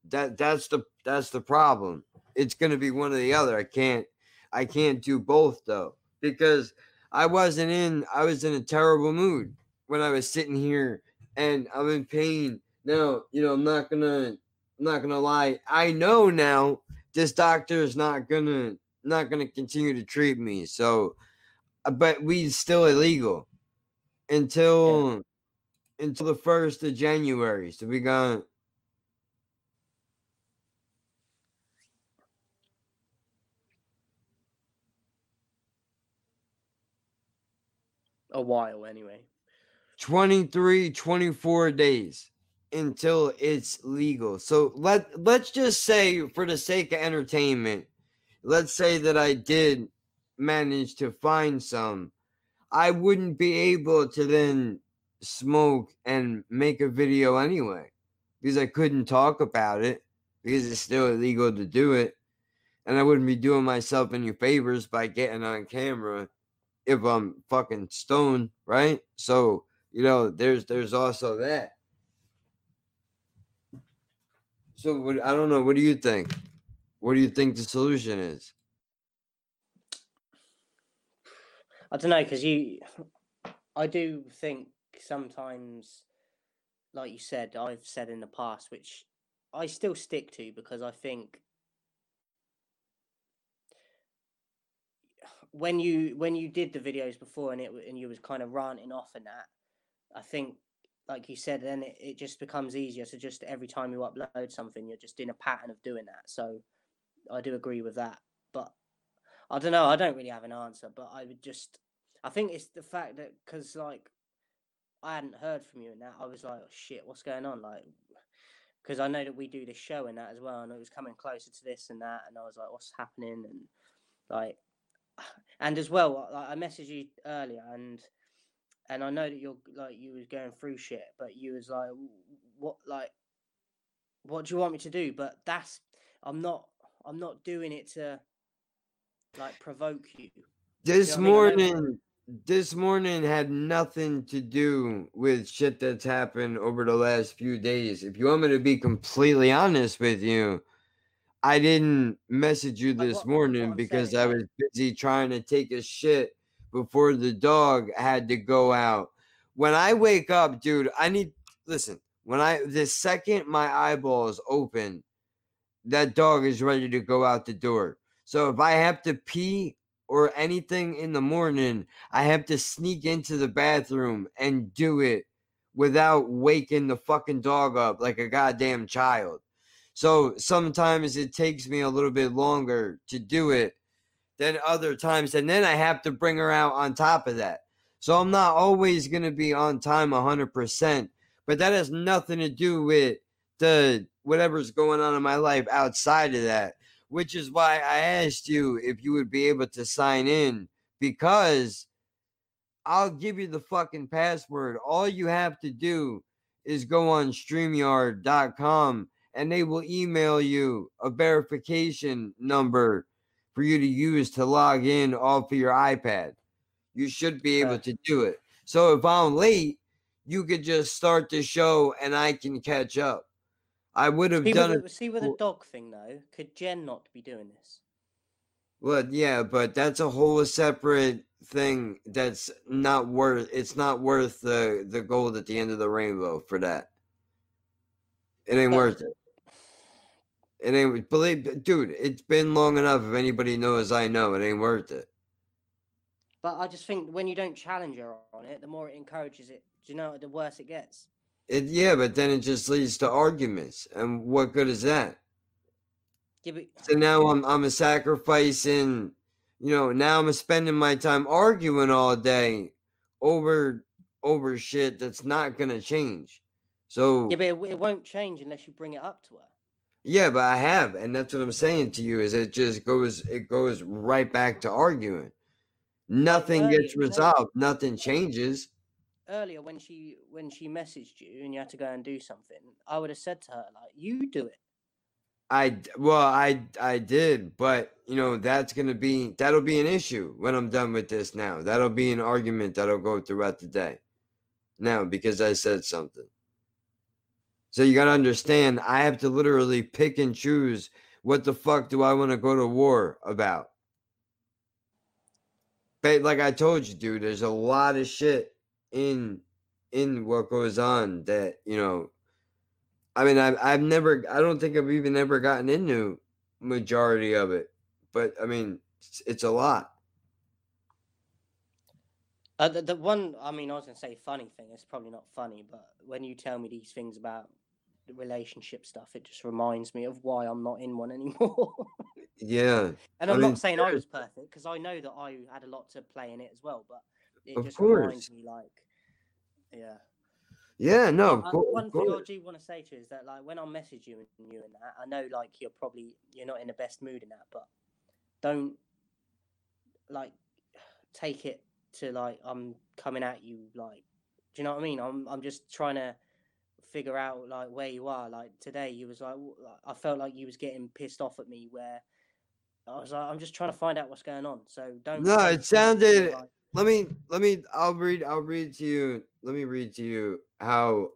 That that's the that's the problem. It's to be one or the other. I can't I can't do both though because I wasn't in I was in a terrible mood when I was sitting here and I'm in pain. Now, you know, I'm not to I'm not to lie. I know now this doctor is not to not to continue to treat me. So uh, but weed's still illegal until until the 1st of January. So we got a while anyway. 23, 24 days until it's legal. So let let's just say for the sake of entertainment, let's say that I did manage to find some. I wouldn't be able to then smoke and make a video anyway because I couldn't talk about it because it's still illegal to do it. And I wouldn't be doing myself any favors by getting on camera if I'm fucking stoned, right? So, you know, there's there's also that. So what, I don't know. What do you think? What do you think the solution is? I don't know because you, I do think sometimes, like you said, I've said in the past, which I still stick to because I think when you when you did the videos before and it and you was kind of ranting off and that, I think like you said, then it, it just becomes easier So just every time you upload something, you're just in a pattern of doing that. So I do agree with that, but I don't know. I don't really have an answer, but I would just I think it's the fact that because like I hadn't heard from you and that I was like, oh, shit, what's going on? Like because I know that we do this show and that as well, and it was coming closer to this and that, and I was like, what's happening? And like, and as well, like, I messaged you earlier, and and I know that you're like you was going through shit, but you was like, what like, what do you want me to do? But that's I'm not I'm not doing it to like provoke you. This know what I mean? Morning, this morning had nothing to do with shit that's happened over the last few days. If you want me to be completely honest with you, I didn't message you this what- morning what because I was busy trying to take a shit before the dog had to go out. When I wake up, dude, I need listen. When I the second my eyeballs open, that dog is ready to go out the door. So if I have to pee or anything in the morning, I have to sneak into the bathroom and do it without waking the fucking dog up like a goddamn child. So sometimes it takes me a little bit longer to do it than other times. And then I have to bring her out on top of that. So I'm not always going to be on time 100%. But that has nothing to do with the whatever's going on in my life outside of that, which is why I asked you if you would be able to sign in because I'll give you the fucking password. All you have to do is go on StreamYard.com and they will email you a verification number for you to use to log in off of your iPad. You should be able to do it. So if I'm late, you could just start the show and I can catch up. I would have See done with, it. see with the dog thing though, could Jen not be doing this? Well, yeah, but that's a whole separate thing. That's not worth. It's not worth the the gold at the end of the rainbow for that. It ain't But- worth it. It ain't. Believe, dude. It's been long enough. If anybody knows, I know it ain't worth it. But I just think when you don't challenge her on it, the more it encourages it. Do you know the worse it gets? It yeah, but then it just leads to arguments, and what good is that? Yeah, but So now I'm I'm a sacrificing, you know, now I'm spending my time arguing all day over over shit that's not gonna change. So yeah, but it, it won't change unless you bring it up to her. Yeah, but I have, and that's what I'm saying to you is it just goes it goes right back to arguing. Nothing earlier, gets resolved, nothing changes. Earlier, when she when she messaged you and you had to go and do something, I would have said to her like, "You do it." I well, I I did, but you know that's gonna be that'll be an issue when I'm done with this. Now that'll be an argument that'll go throughout the day. Now because I said something. So you gotta understand, I have to literally pick and choose what the fuck do I want to go to war about. But like I told you, dude, there's a lot of shit in in what goes on that you know I mean, I've I've never, I don't think I've even ever gotten into majority of it, but I mean, it's, it's a lot. Uh, the, the one, I mean, I was gonna say funny thing. It's probably not funny, but when you tell me these things about the relationship stuff, it just reminds me of why I'm not in one anymore. Yeah, and I I'm mean, not saying I was perfect because I know that I had a lot to play in it as well. But it just course. reminds me like Yeah. Yeah, no, of Uh, course. one Of thing I do want to say to you is that like when I message you and you and that, I know like you're probably you're not in the best mood in that, but don't like take it to like I'm coming at you like do you know what I mean? I'm I'm just trying to figure out like where you are. Like today you was like I felt like you was getting pissed off at me where I was like I'm just trying to find out what's going on. So don't No, it sounded. like, Let me, let me. I'll read. I'll read to you. Let me read to you how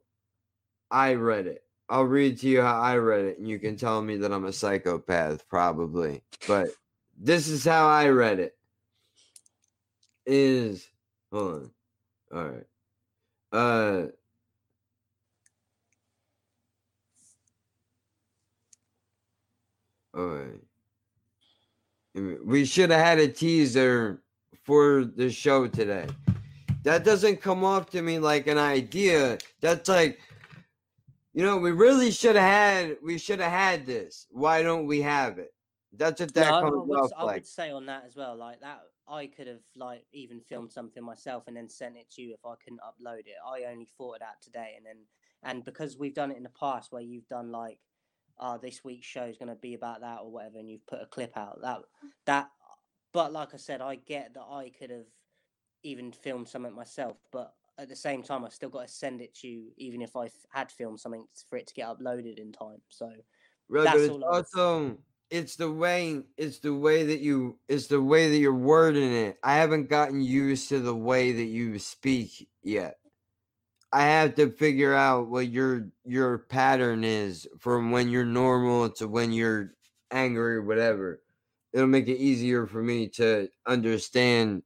I read it. I'll read to you how I read it, and you can tell me that I'm a psychopath, probably. But this is how I read it. Is hold on. All right. Uh. All right. Mm, We should have had a teaser for the show today. That doesn't come off to me like an idea. That's like, you know, we really should have had. We should have had this. Why don't we have it? That's what that No, I- I, would, off I like. would say on that as well, like that I could have like even filmed something myself and then sent it to you if I couldn't upload it. I only thought of that today and then and because we've done it in the past where you've done like uh this week's show is gonna be about that or whatever and you've put a clip out that that but like I said, I get that I could have even filmed something myself, but at the same time I still gotta send it to you even if I had filmed something for it to get uploaded in time. So Right, that's it's all also it's the way it's the way that you it's the way that you're wording it. I haven't gotten used to the way that you speak yet. I have to figure out what your your pattern is from when you're normal to when you're angry or whatever. It'll make it easier for me to understand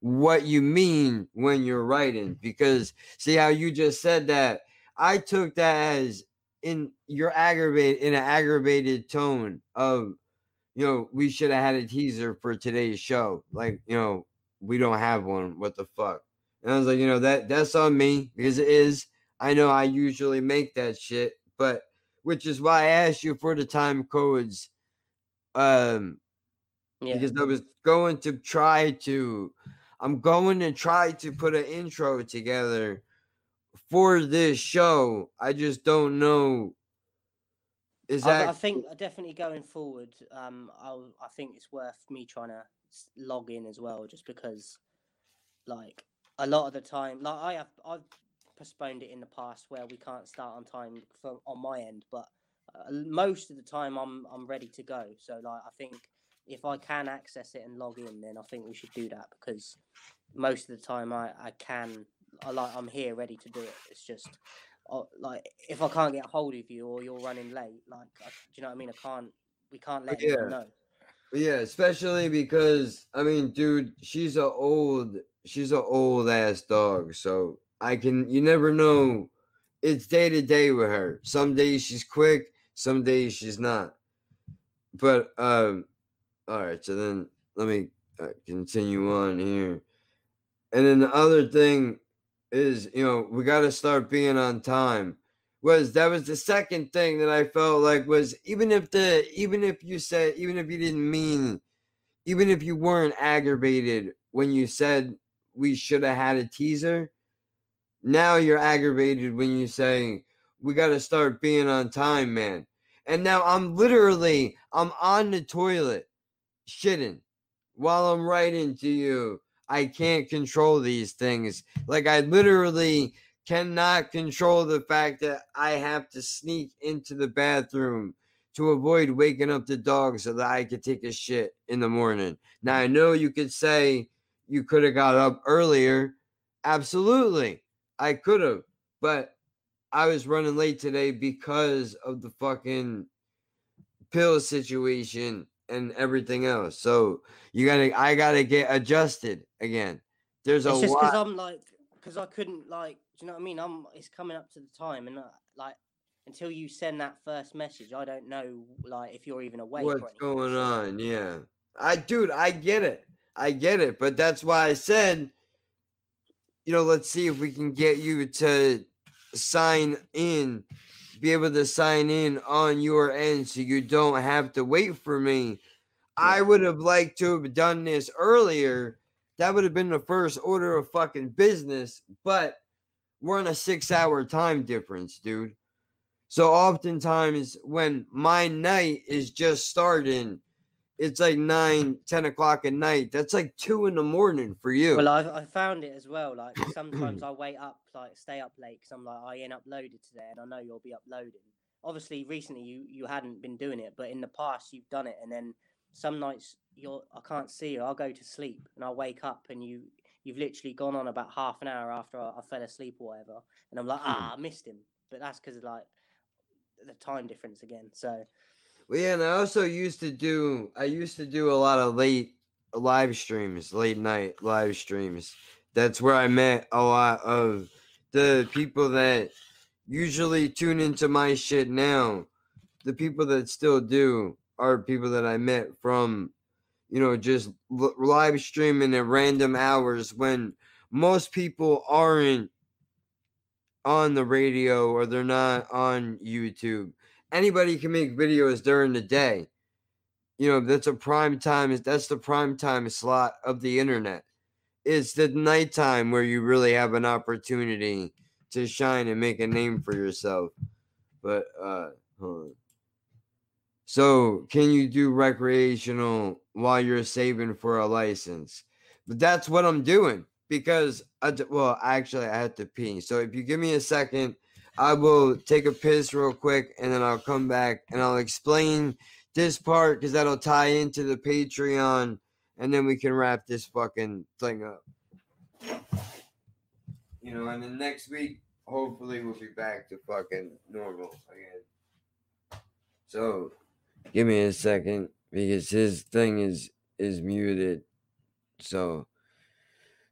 what you mean when you're writing mm-hmm. because see how you just said that? I took that as in your aggravated in an aggravated tone of you know we should have had a teaser for today's show like you know we don't have one what the fuck and i was like you know that that's on me because it is i know i usually make that shit but which is why i asked you for the time codes um Yeah. because i was going to try to i'm going to try to put an intro together for this show. I just don't know. Is that I think uh, definitely going forward, um, I'll, I think it's worth me trying to log in as well, just because, like, a lot of the time, like I have, I've postponed it in the past where we can't start on time on my end, but uh, most of the time I'm I'm ready to go. So like, I think if I can access it and log in, then I think we should do that because most of the time I I can, I like I'm here ready to do it. It's just uh, like if I can't get a hold of you or you're running late, like I, do you know what I mean? I can't. We can't let Yeah. anyone know. Yeah, especially because I mean, dude, she's a old, she's a old ass dog. So I can, you never know. It's day to day with her. Some days she's quick, some days she's not. But um, all right. So then let me uh, continue on here. And then the other thing is, you know, we got to start being on time. Was that was the second thing that I felt like was even if the even if you said even if you didn't mean even if you weren't aggravated when you said we should have had a teaser, now you're aggravated when you say we got to start being on time, man. And now I'm literally I'm on the toilet shitting while I'm writing to you. I can't control these things. Like I literally cannot control the fact that I have to sneak into the bathroom to avoid waking up the dog so that I could take a shit in the morning. Now I know you could say you could have got up earlier. Absolutely. I could have, but I was running late today because of the fucking pill situation and everything else. So you gotta, I gotta get adjusted again. There's a It's just because I'm like, because I couldn't like, do you know what I mean? I'm. It's coming up to the time, and uh, like, until you send that first message, I don't know like if you're even awake. What's going on? Yeah. I dude, I get it. I get it. But that's why I said, you know, let's see if we can get you to sign in, be able to sign in on your end so you don't have to wait for me. I would have liked to have done this earlier. That would have been the first order of fucking business. But we're on a six hour time difference, dude. So oftentimes when my night is just starting, it's like nine, 10 o'clock at night. That's like two in the morning for you. Well, I I found it as well. Like sometimes I wait up, like stay up late because I'm like I ain't uploaded today, and I know you'll be uploading. Obviously, recently you you hadn't been doing it, but in the past you've done it, and then some nights you're I can't see you. I'll go to sleep and I'll wake up and you you've literally gone on about half an hour after I, I fell asleep or whatever, and I'm like ah I missed him, but that's because of like the time difference again. So Well, yeah, and I also used to do I used to do a lot of late live streams, late night live streams. That's where I met a lot of the people that usually tune into my shit now. The people that still do are people that I met from, you know, just live streaming at random hours when most people aren't on the radio or they're not on YouTube. Anybody can make videos during the day. You know, that's a prime time that's the prime time slot of the internet. It's the nighttime where you really have an opportunity to shine and make a name for yourself. But uh. So, can you do recreational while you're saving for a license? But that's what I'm doing because I well, actually, I have to pee. So, if you give me a second, I will take a piss real quick and then I'll come back and I'll explain this part because that'll tie into the Patreon and then we can wrap this fucking thing up. You know, and then next week, hopefully, we'll be back to fucking normal again. So, give me a second because his thing is is muted. So,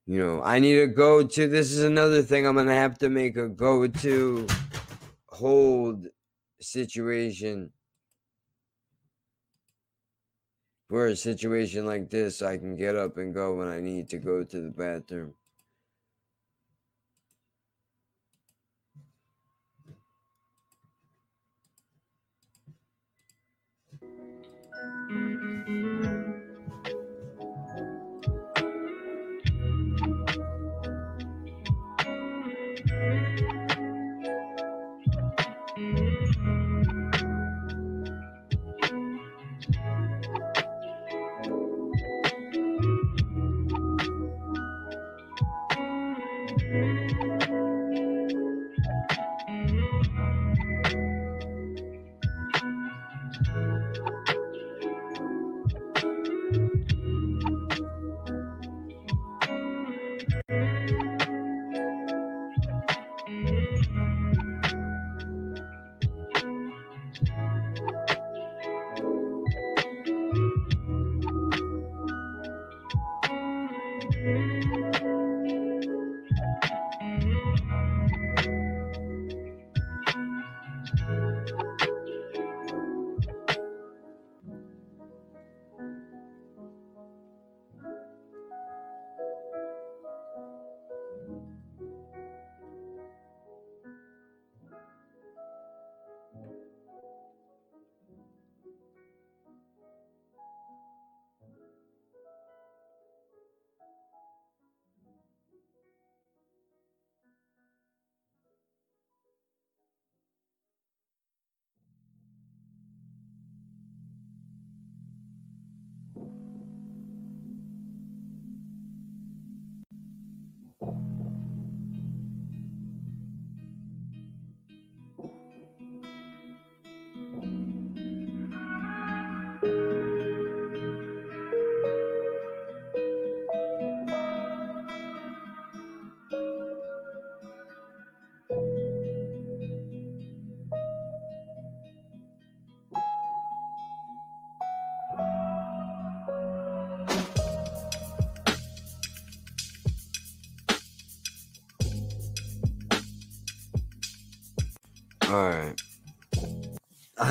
you know, I need to go to. This is another thing I'm gonna have to make a go to hold situation for a situation like this. I can get up and go when I need to go to the bathroom.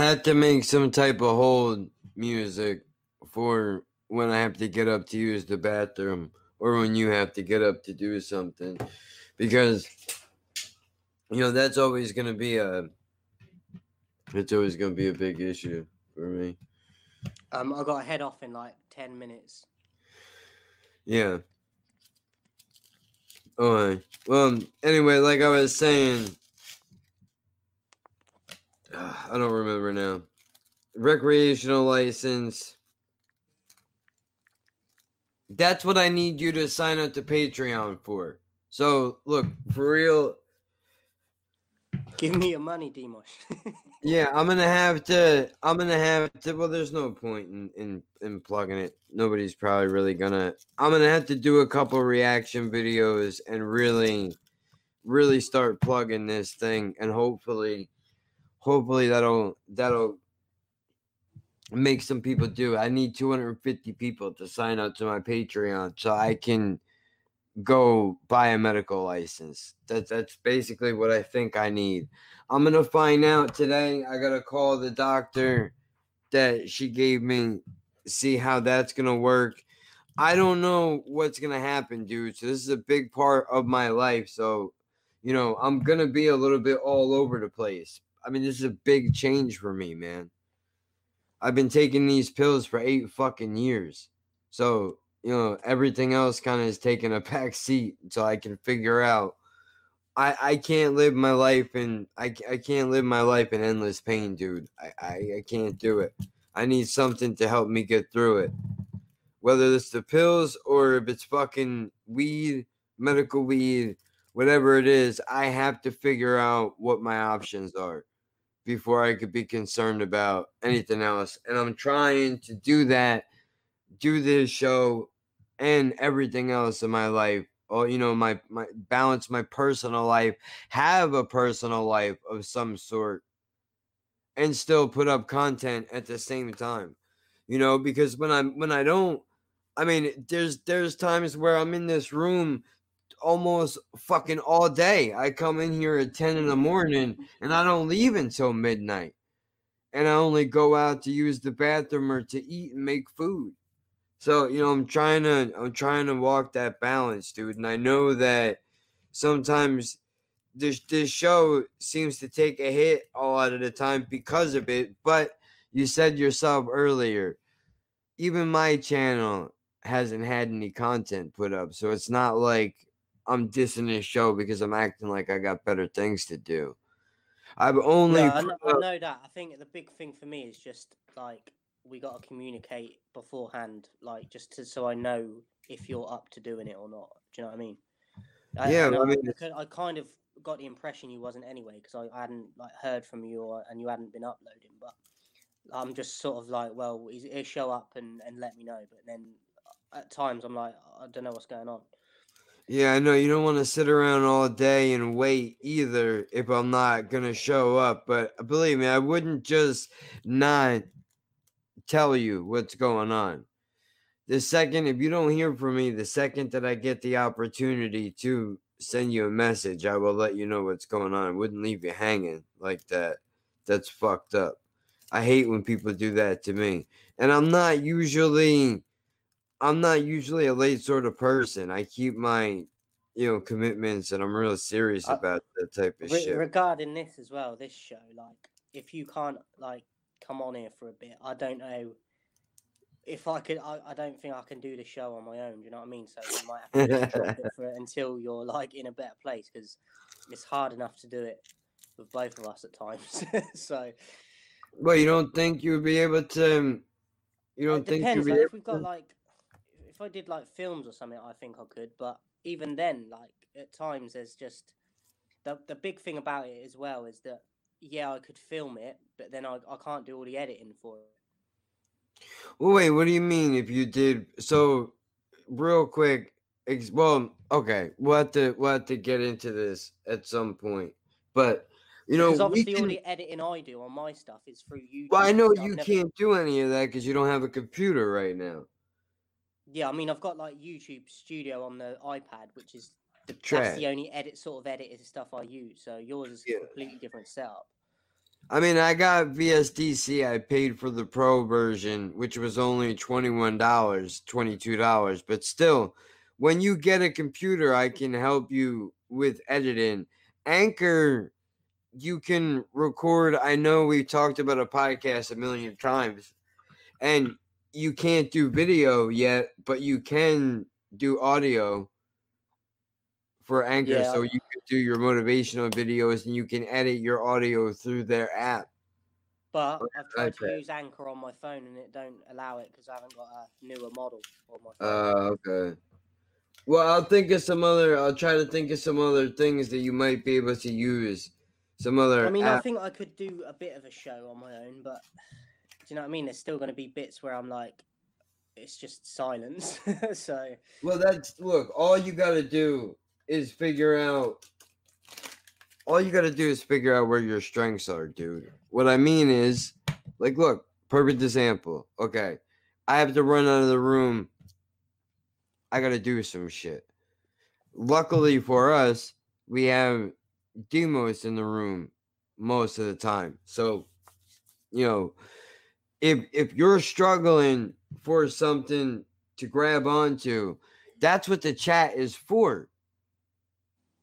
Have to make some type of hold music for when I have to get up to use the bathroom or when you have to get up to do something because you know that's always going to be a it's always going to be a big issue for me. um I got to head off in like ten minutes. Yeah. Alright. Well, anyway, like I was saying, I don't remember now. Recreational license. That's what I need you to sign up to Patreon for. So, look, for real, Give me your money, Demos. Yeah, I'm gonna have to. I'm gonna have to. Well, there's no point in in, in plugging it. Nobody's probably really gonna. I'm gonna have to do a couple reaction videos and really, really start plugging this thing, and hopefully, hopefully that'll that'll make some people do. I need 250 people to sign up to my Patreon so I can go buy a medical license. That's that's basically what I think I need. I'm gonna find out today. I gotta call the doctor that she gave me, see how that's gonna work. I don't know what's gonna happen, dude. So this is a big part of my life. So, you know, I'm gonna be a little bit all over the place. I mean, this is a big change for me, man. I've been taking these pills for eight fucking years. So, you know, everything else kind of is taking a back seat so I can figure out I, I can't live my life in I, I can't live my life in endless pain, dude. I, I, I can't do it. I need something to help me get through it. Whether it's the pills or if it's fucking weed, medical weed, whatever it is, I have to figure out what my options are before I could be concerned about mm. anything else. And I'm trying to do that, do this show and everything else in my life or you know my my balance my personal life have a personal life of some sort and still put up content at the same time you know because when i'm when i don't i mean there's there's times where i'm in this room almost fucking all day i come in here at 10 in the morning and i don't leave until midnight and i only go out to use the bathroom or to eat and make food so, you know, I'm trying to I'm trying to walk that balance, dude. And I know that sometimes this this show seems to take a hit a lot of the time because of it. But you said yourself earlier, even my channel hasn't had any content put up. So it's not like I'm dissing this show because I'm acting like I got better things to do. I've only Yeah, I know, I know that. I think the big thing for me is just like we got to communicate beforehand, like just to so I know if you're up to doing it or not. Do you know what I mean? Yeah, know I mean, I, could- I kind of got the impression you wasn't anyway because I, I hadn't like heard from you or and you hadn't been uploading. But I'm just sort of like, well, he'll show up and and let me know. But then uh, at times I'm like, I don't know what's going on. Yeah, I know you don't want to sit around all day and wait either if I'm not going to show up. But uh, believe me, I wouldn't just not tell you what's going on. The second, if you don't hear from me, the second that I get the opportunity to send you a message, I will let you know what's going on. I wouldn't leave you hanging like that. That's fucked up. I hate when people do that to me. And I'm not usually I'm not usually a late sort of person. I keep my, you know, commitments and I'm real serious Uh, about that type of Re- shit. regarding this as well, this show, like if you can't like come on here for a bit, I don't know if I could. I, I don't think I can do the show on my own. Do you know what I mean? So you might have to drop it for until you're like in a better place because it's hard enough to do it with both of us at times. so well, you don't think you would be able to you don't it think depends. you'd be Like, able if we've got like, if I did like films or something, I think I could. But even then, like at times, there's just the the big thing about it as well is that yeah, I could film it, but then I I can't do all the editing for it. Well, wait, what do you mean if you did so real quick? Ex- well, okay, we'll have to we'll have to get into this at some point. But you know, because obviously all the editing I do on my stuff is through YouTube. well, I know you never- can't do any of that because you don't have a computer right now. Yeah, I mean, I've got like YouTube Studio on the iPad, which is the, that's the only edit sort of edited stuff I use. So yours is a completely different setup. I mean, I got VSDC. I paid for the pro version, which was only $21, $22. But still, when you get a computer, I can help you with editing. Anchor, you can record. I know we've talked about a podcast a million times, and you can't do video yet, but you can do audio for Anchor, Yeah. so you can do your motivational videos and you can edit your audio through their app. But I've tried to use Anchor on my phone and it don't allow it because I haven't got a newer model on my phone. Uh, okay. Well, I'll think of some other. I'll try to think of some other things that you might be able to use. Some other. I mean, I think I could do a bit of a show on my own, but do you know what I mean? There's still going to be bits where I'm like, it's just silence. so Well, that's look. All you got to do is figure out. All you got to do is figure out where your strengths are, dude. What I mean is, like, look, perfect example. Okay, I have to run out of the room. I got to do some shit. Luckily for us, we have Demos in the room most of the time. So, you know, if if you're struggling for something to grab onto, that's what the chat is for.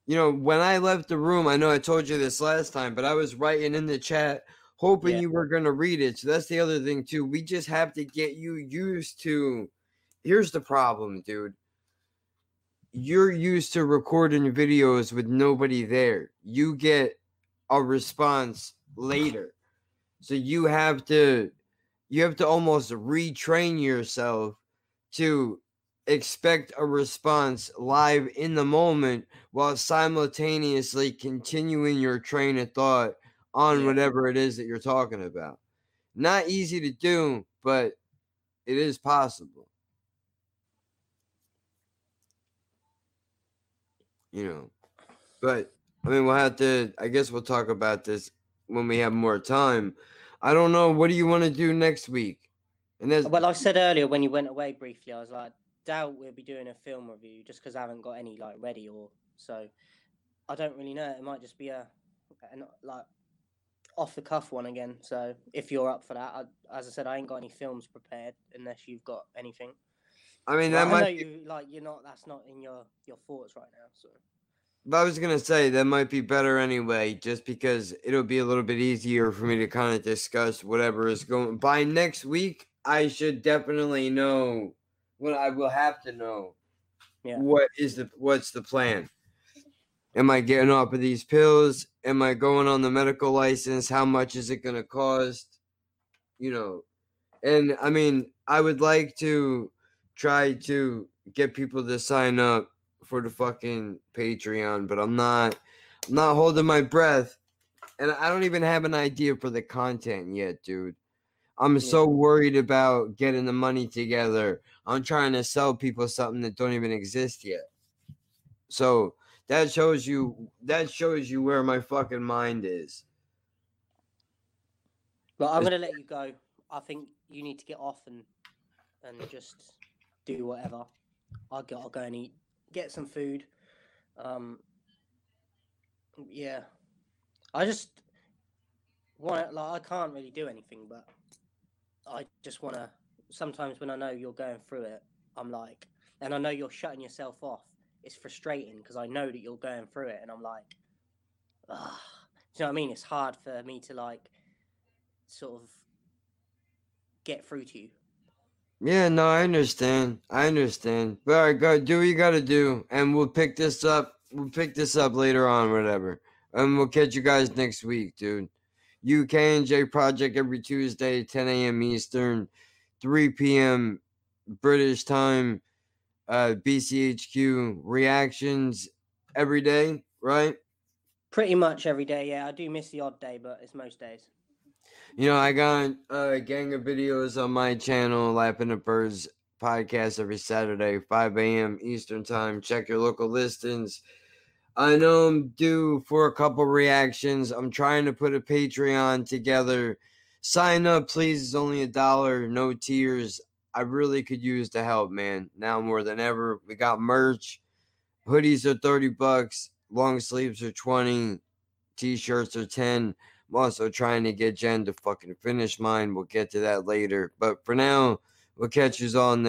You know, when I left the room, I know I told you this last time, but I was writing in the chat hoping Yeah. you were going to read it. So that's the other thing too. We just have to get you used to Here's the problem, dude. You're used to recording videos with nobody there. You get a response later. So you have to you have to almost retrain yourself to expect a response live in the moment while simultaneously continuing your train of thought on whatever it is that you're talking about. Not easy to do, but it is possible. You know, but I mean, we'll have to, I guess we'll talk about this when we have more time. I don't know. What do you want to do next week? And there's, Well, I said earlier when you went away briefly, I was like, doubt we'll be doing a film review just because I haven't got any like ready or so. I don't really know. It might just be a an, like off the cuff one again. So if you're up for that, I, as I said, I ain't got any films prepared unless you've got anything. I mean, Well, that I know might be, you like you're not. That's not in your your thoughts right now. So but I was going to say that might be better anyway, just because it'll be a little bit easier for me to kind of discuss whatever is going by next week. I should definitely know what I will have to know. Yeah. What is the what's the plan? Am I getting off of these pills? Am I going on the medical license? How much is it going to cost? You know, and I mean, I would like to try to get people to sign up for the fucking Patreon, but I'm not I'm not holding my breath. And I don't even have an idea for the content yet, dude. I'm so worried about getting the money together. I'm trying to sell people something that don't even exist yet. So that shows you that shows you where my fucking mind is. But I'm gonna let you go. I think you need to get off and and just do whatever. I'll go. I'll go and eat. Get some food. Um. Yeah. I just want. Like, I can't really do anything, but I just want to. Sometimes when I know you're going through it, I'm like, and I know you're shutting yourself off. It's frustrating because I know that you're going through it, and I'm like, ah. You know what I mean? It's hard for me to like sort of get through to you. Yeah, no, I understand. I understand. But all right, go do what you gotta do, and we'll pick this up. We'll pick this up later on, whatever. And we'll catch you guys next week, dude. UK and J Project every Tuesday, 10 a.m. Eastern, 3 p.m. British time. Uh, BCHQ reactions every day, right? Pretty much every day, yeah. I do miss the odd day, but it's most days. You know, I got uh, a gang of videos on my channel, Lapping the Birds podcast every Saturday, 5 a.m. Eastern Time. Check your local listings. I know I'm due for a couple reactions. I'm trying to put a Patreon together. Sign up, please. It's only a dollar, no tears. I really could use the help, man. Now more than ever. We got merch. Hoodies are 30 bucks. Long sleeves are 20. T-shirts are 10. I'm also trying to get Jen to fucking finish mine. We'll get to that later. But for now, we'll catch you all next.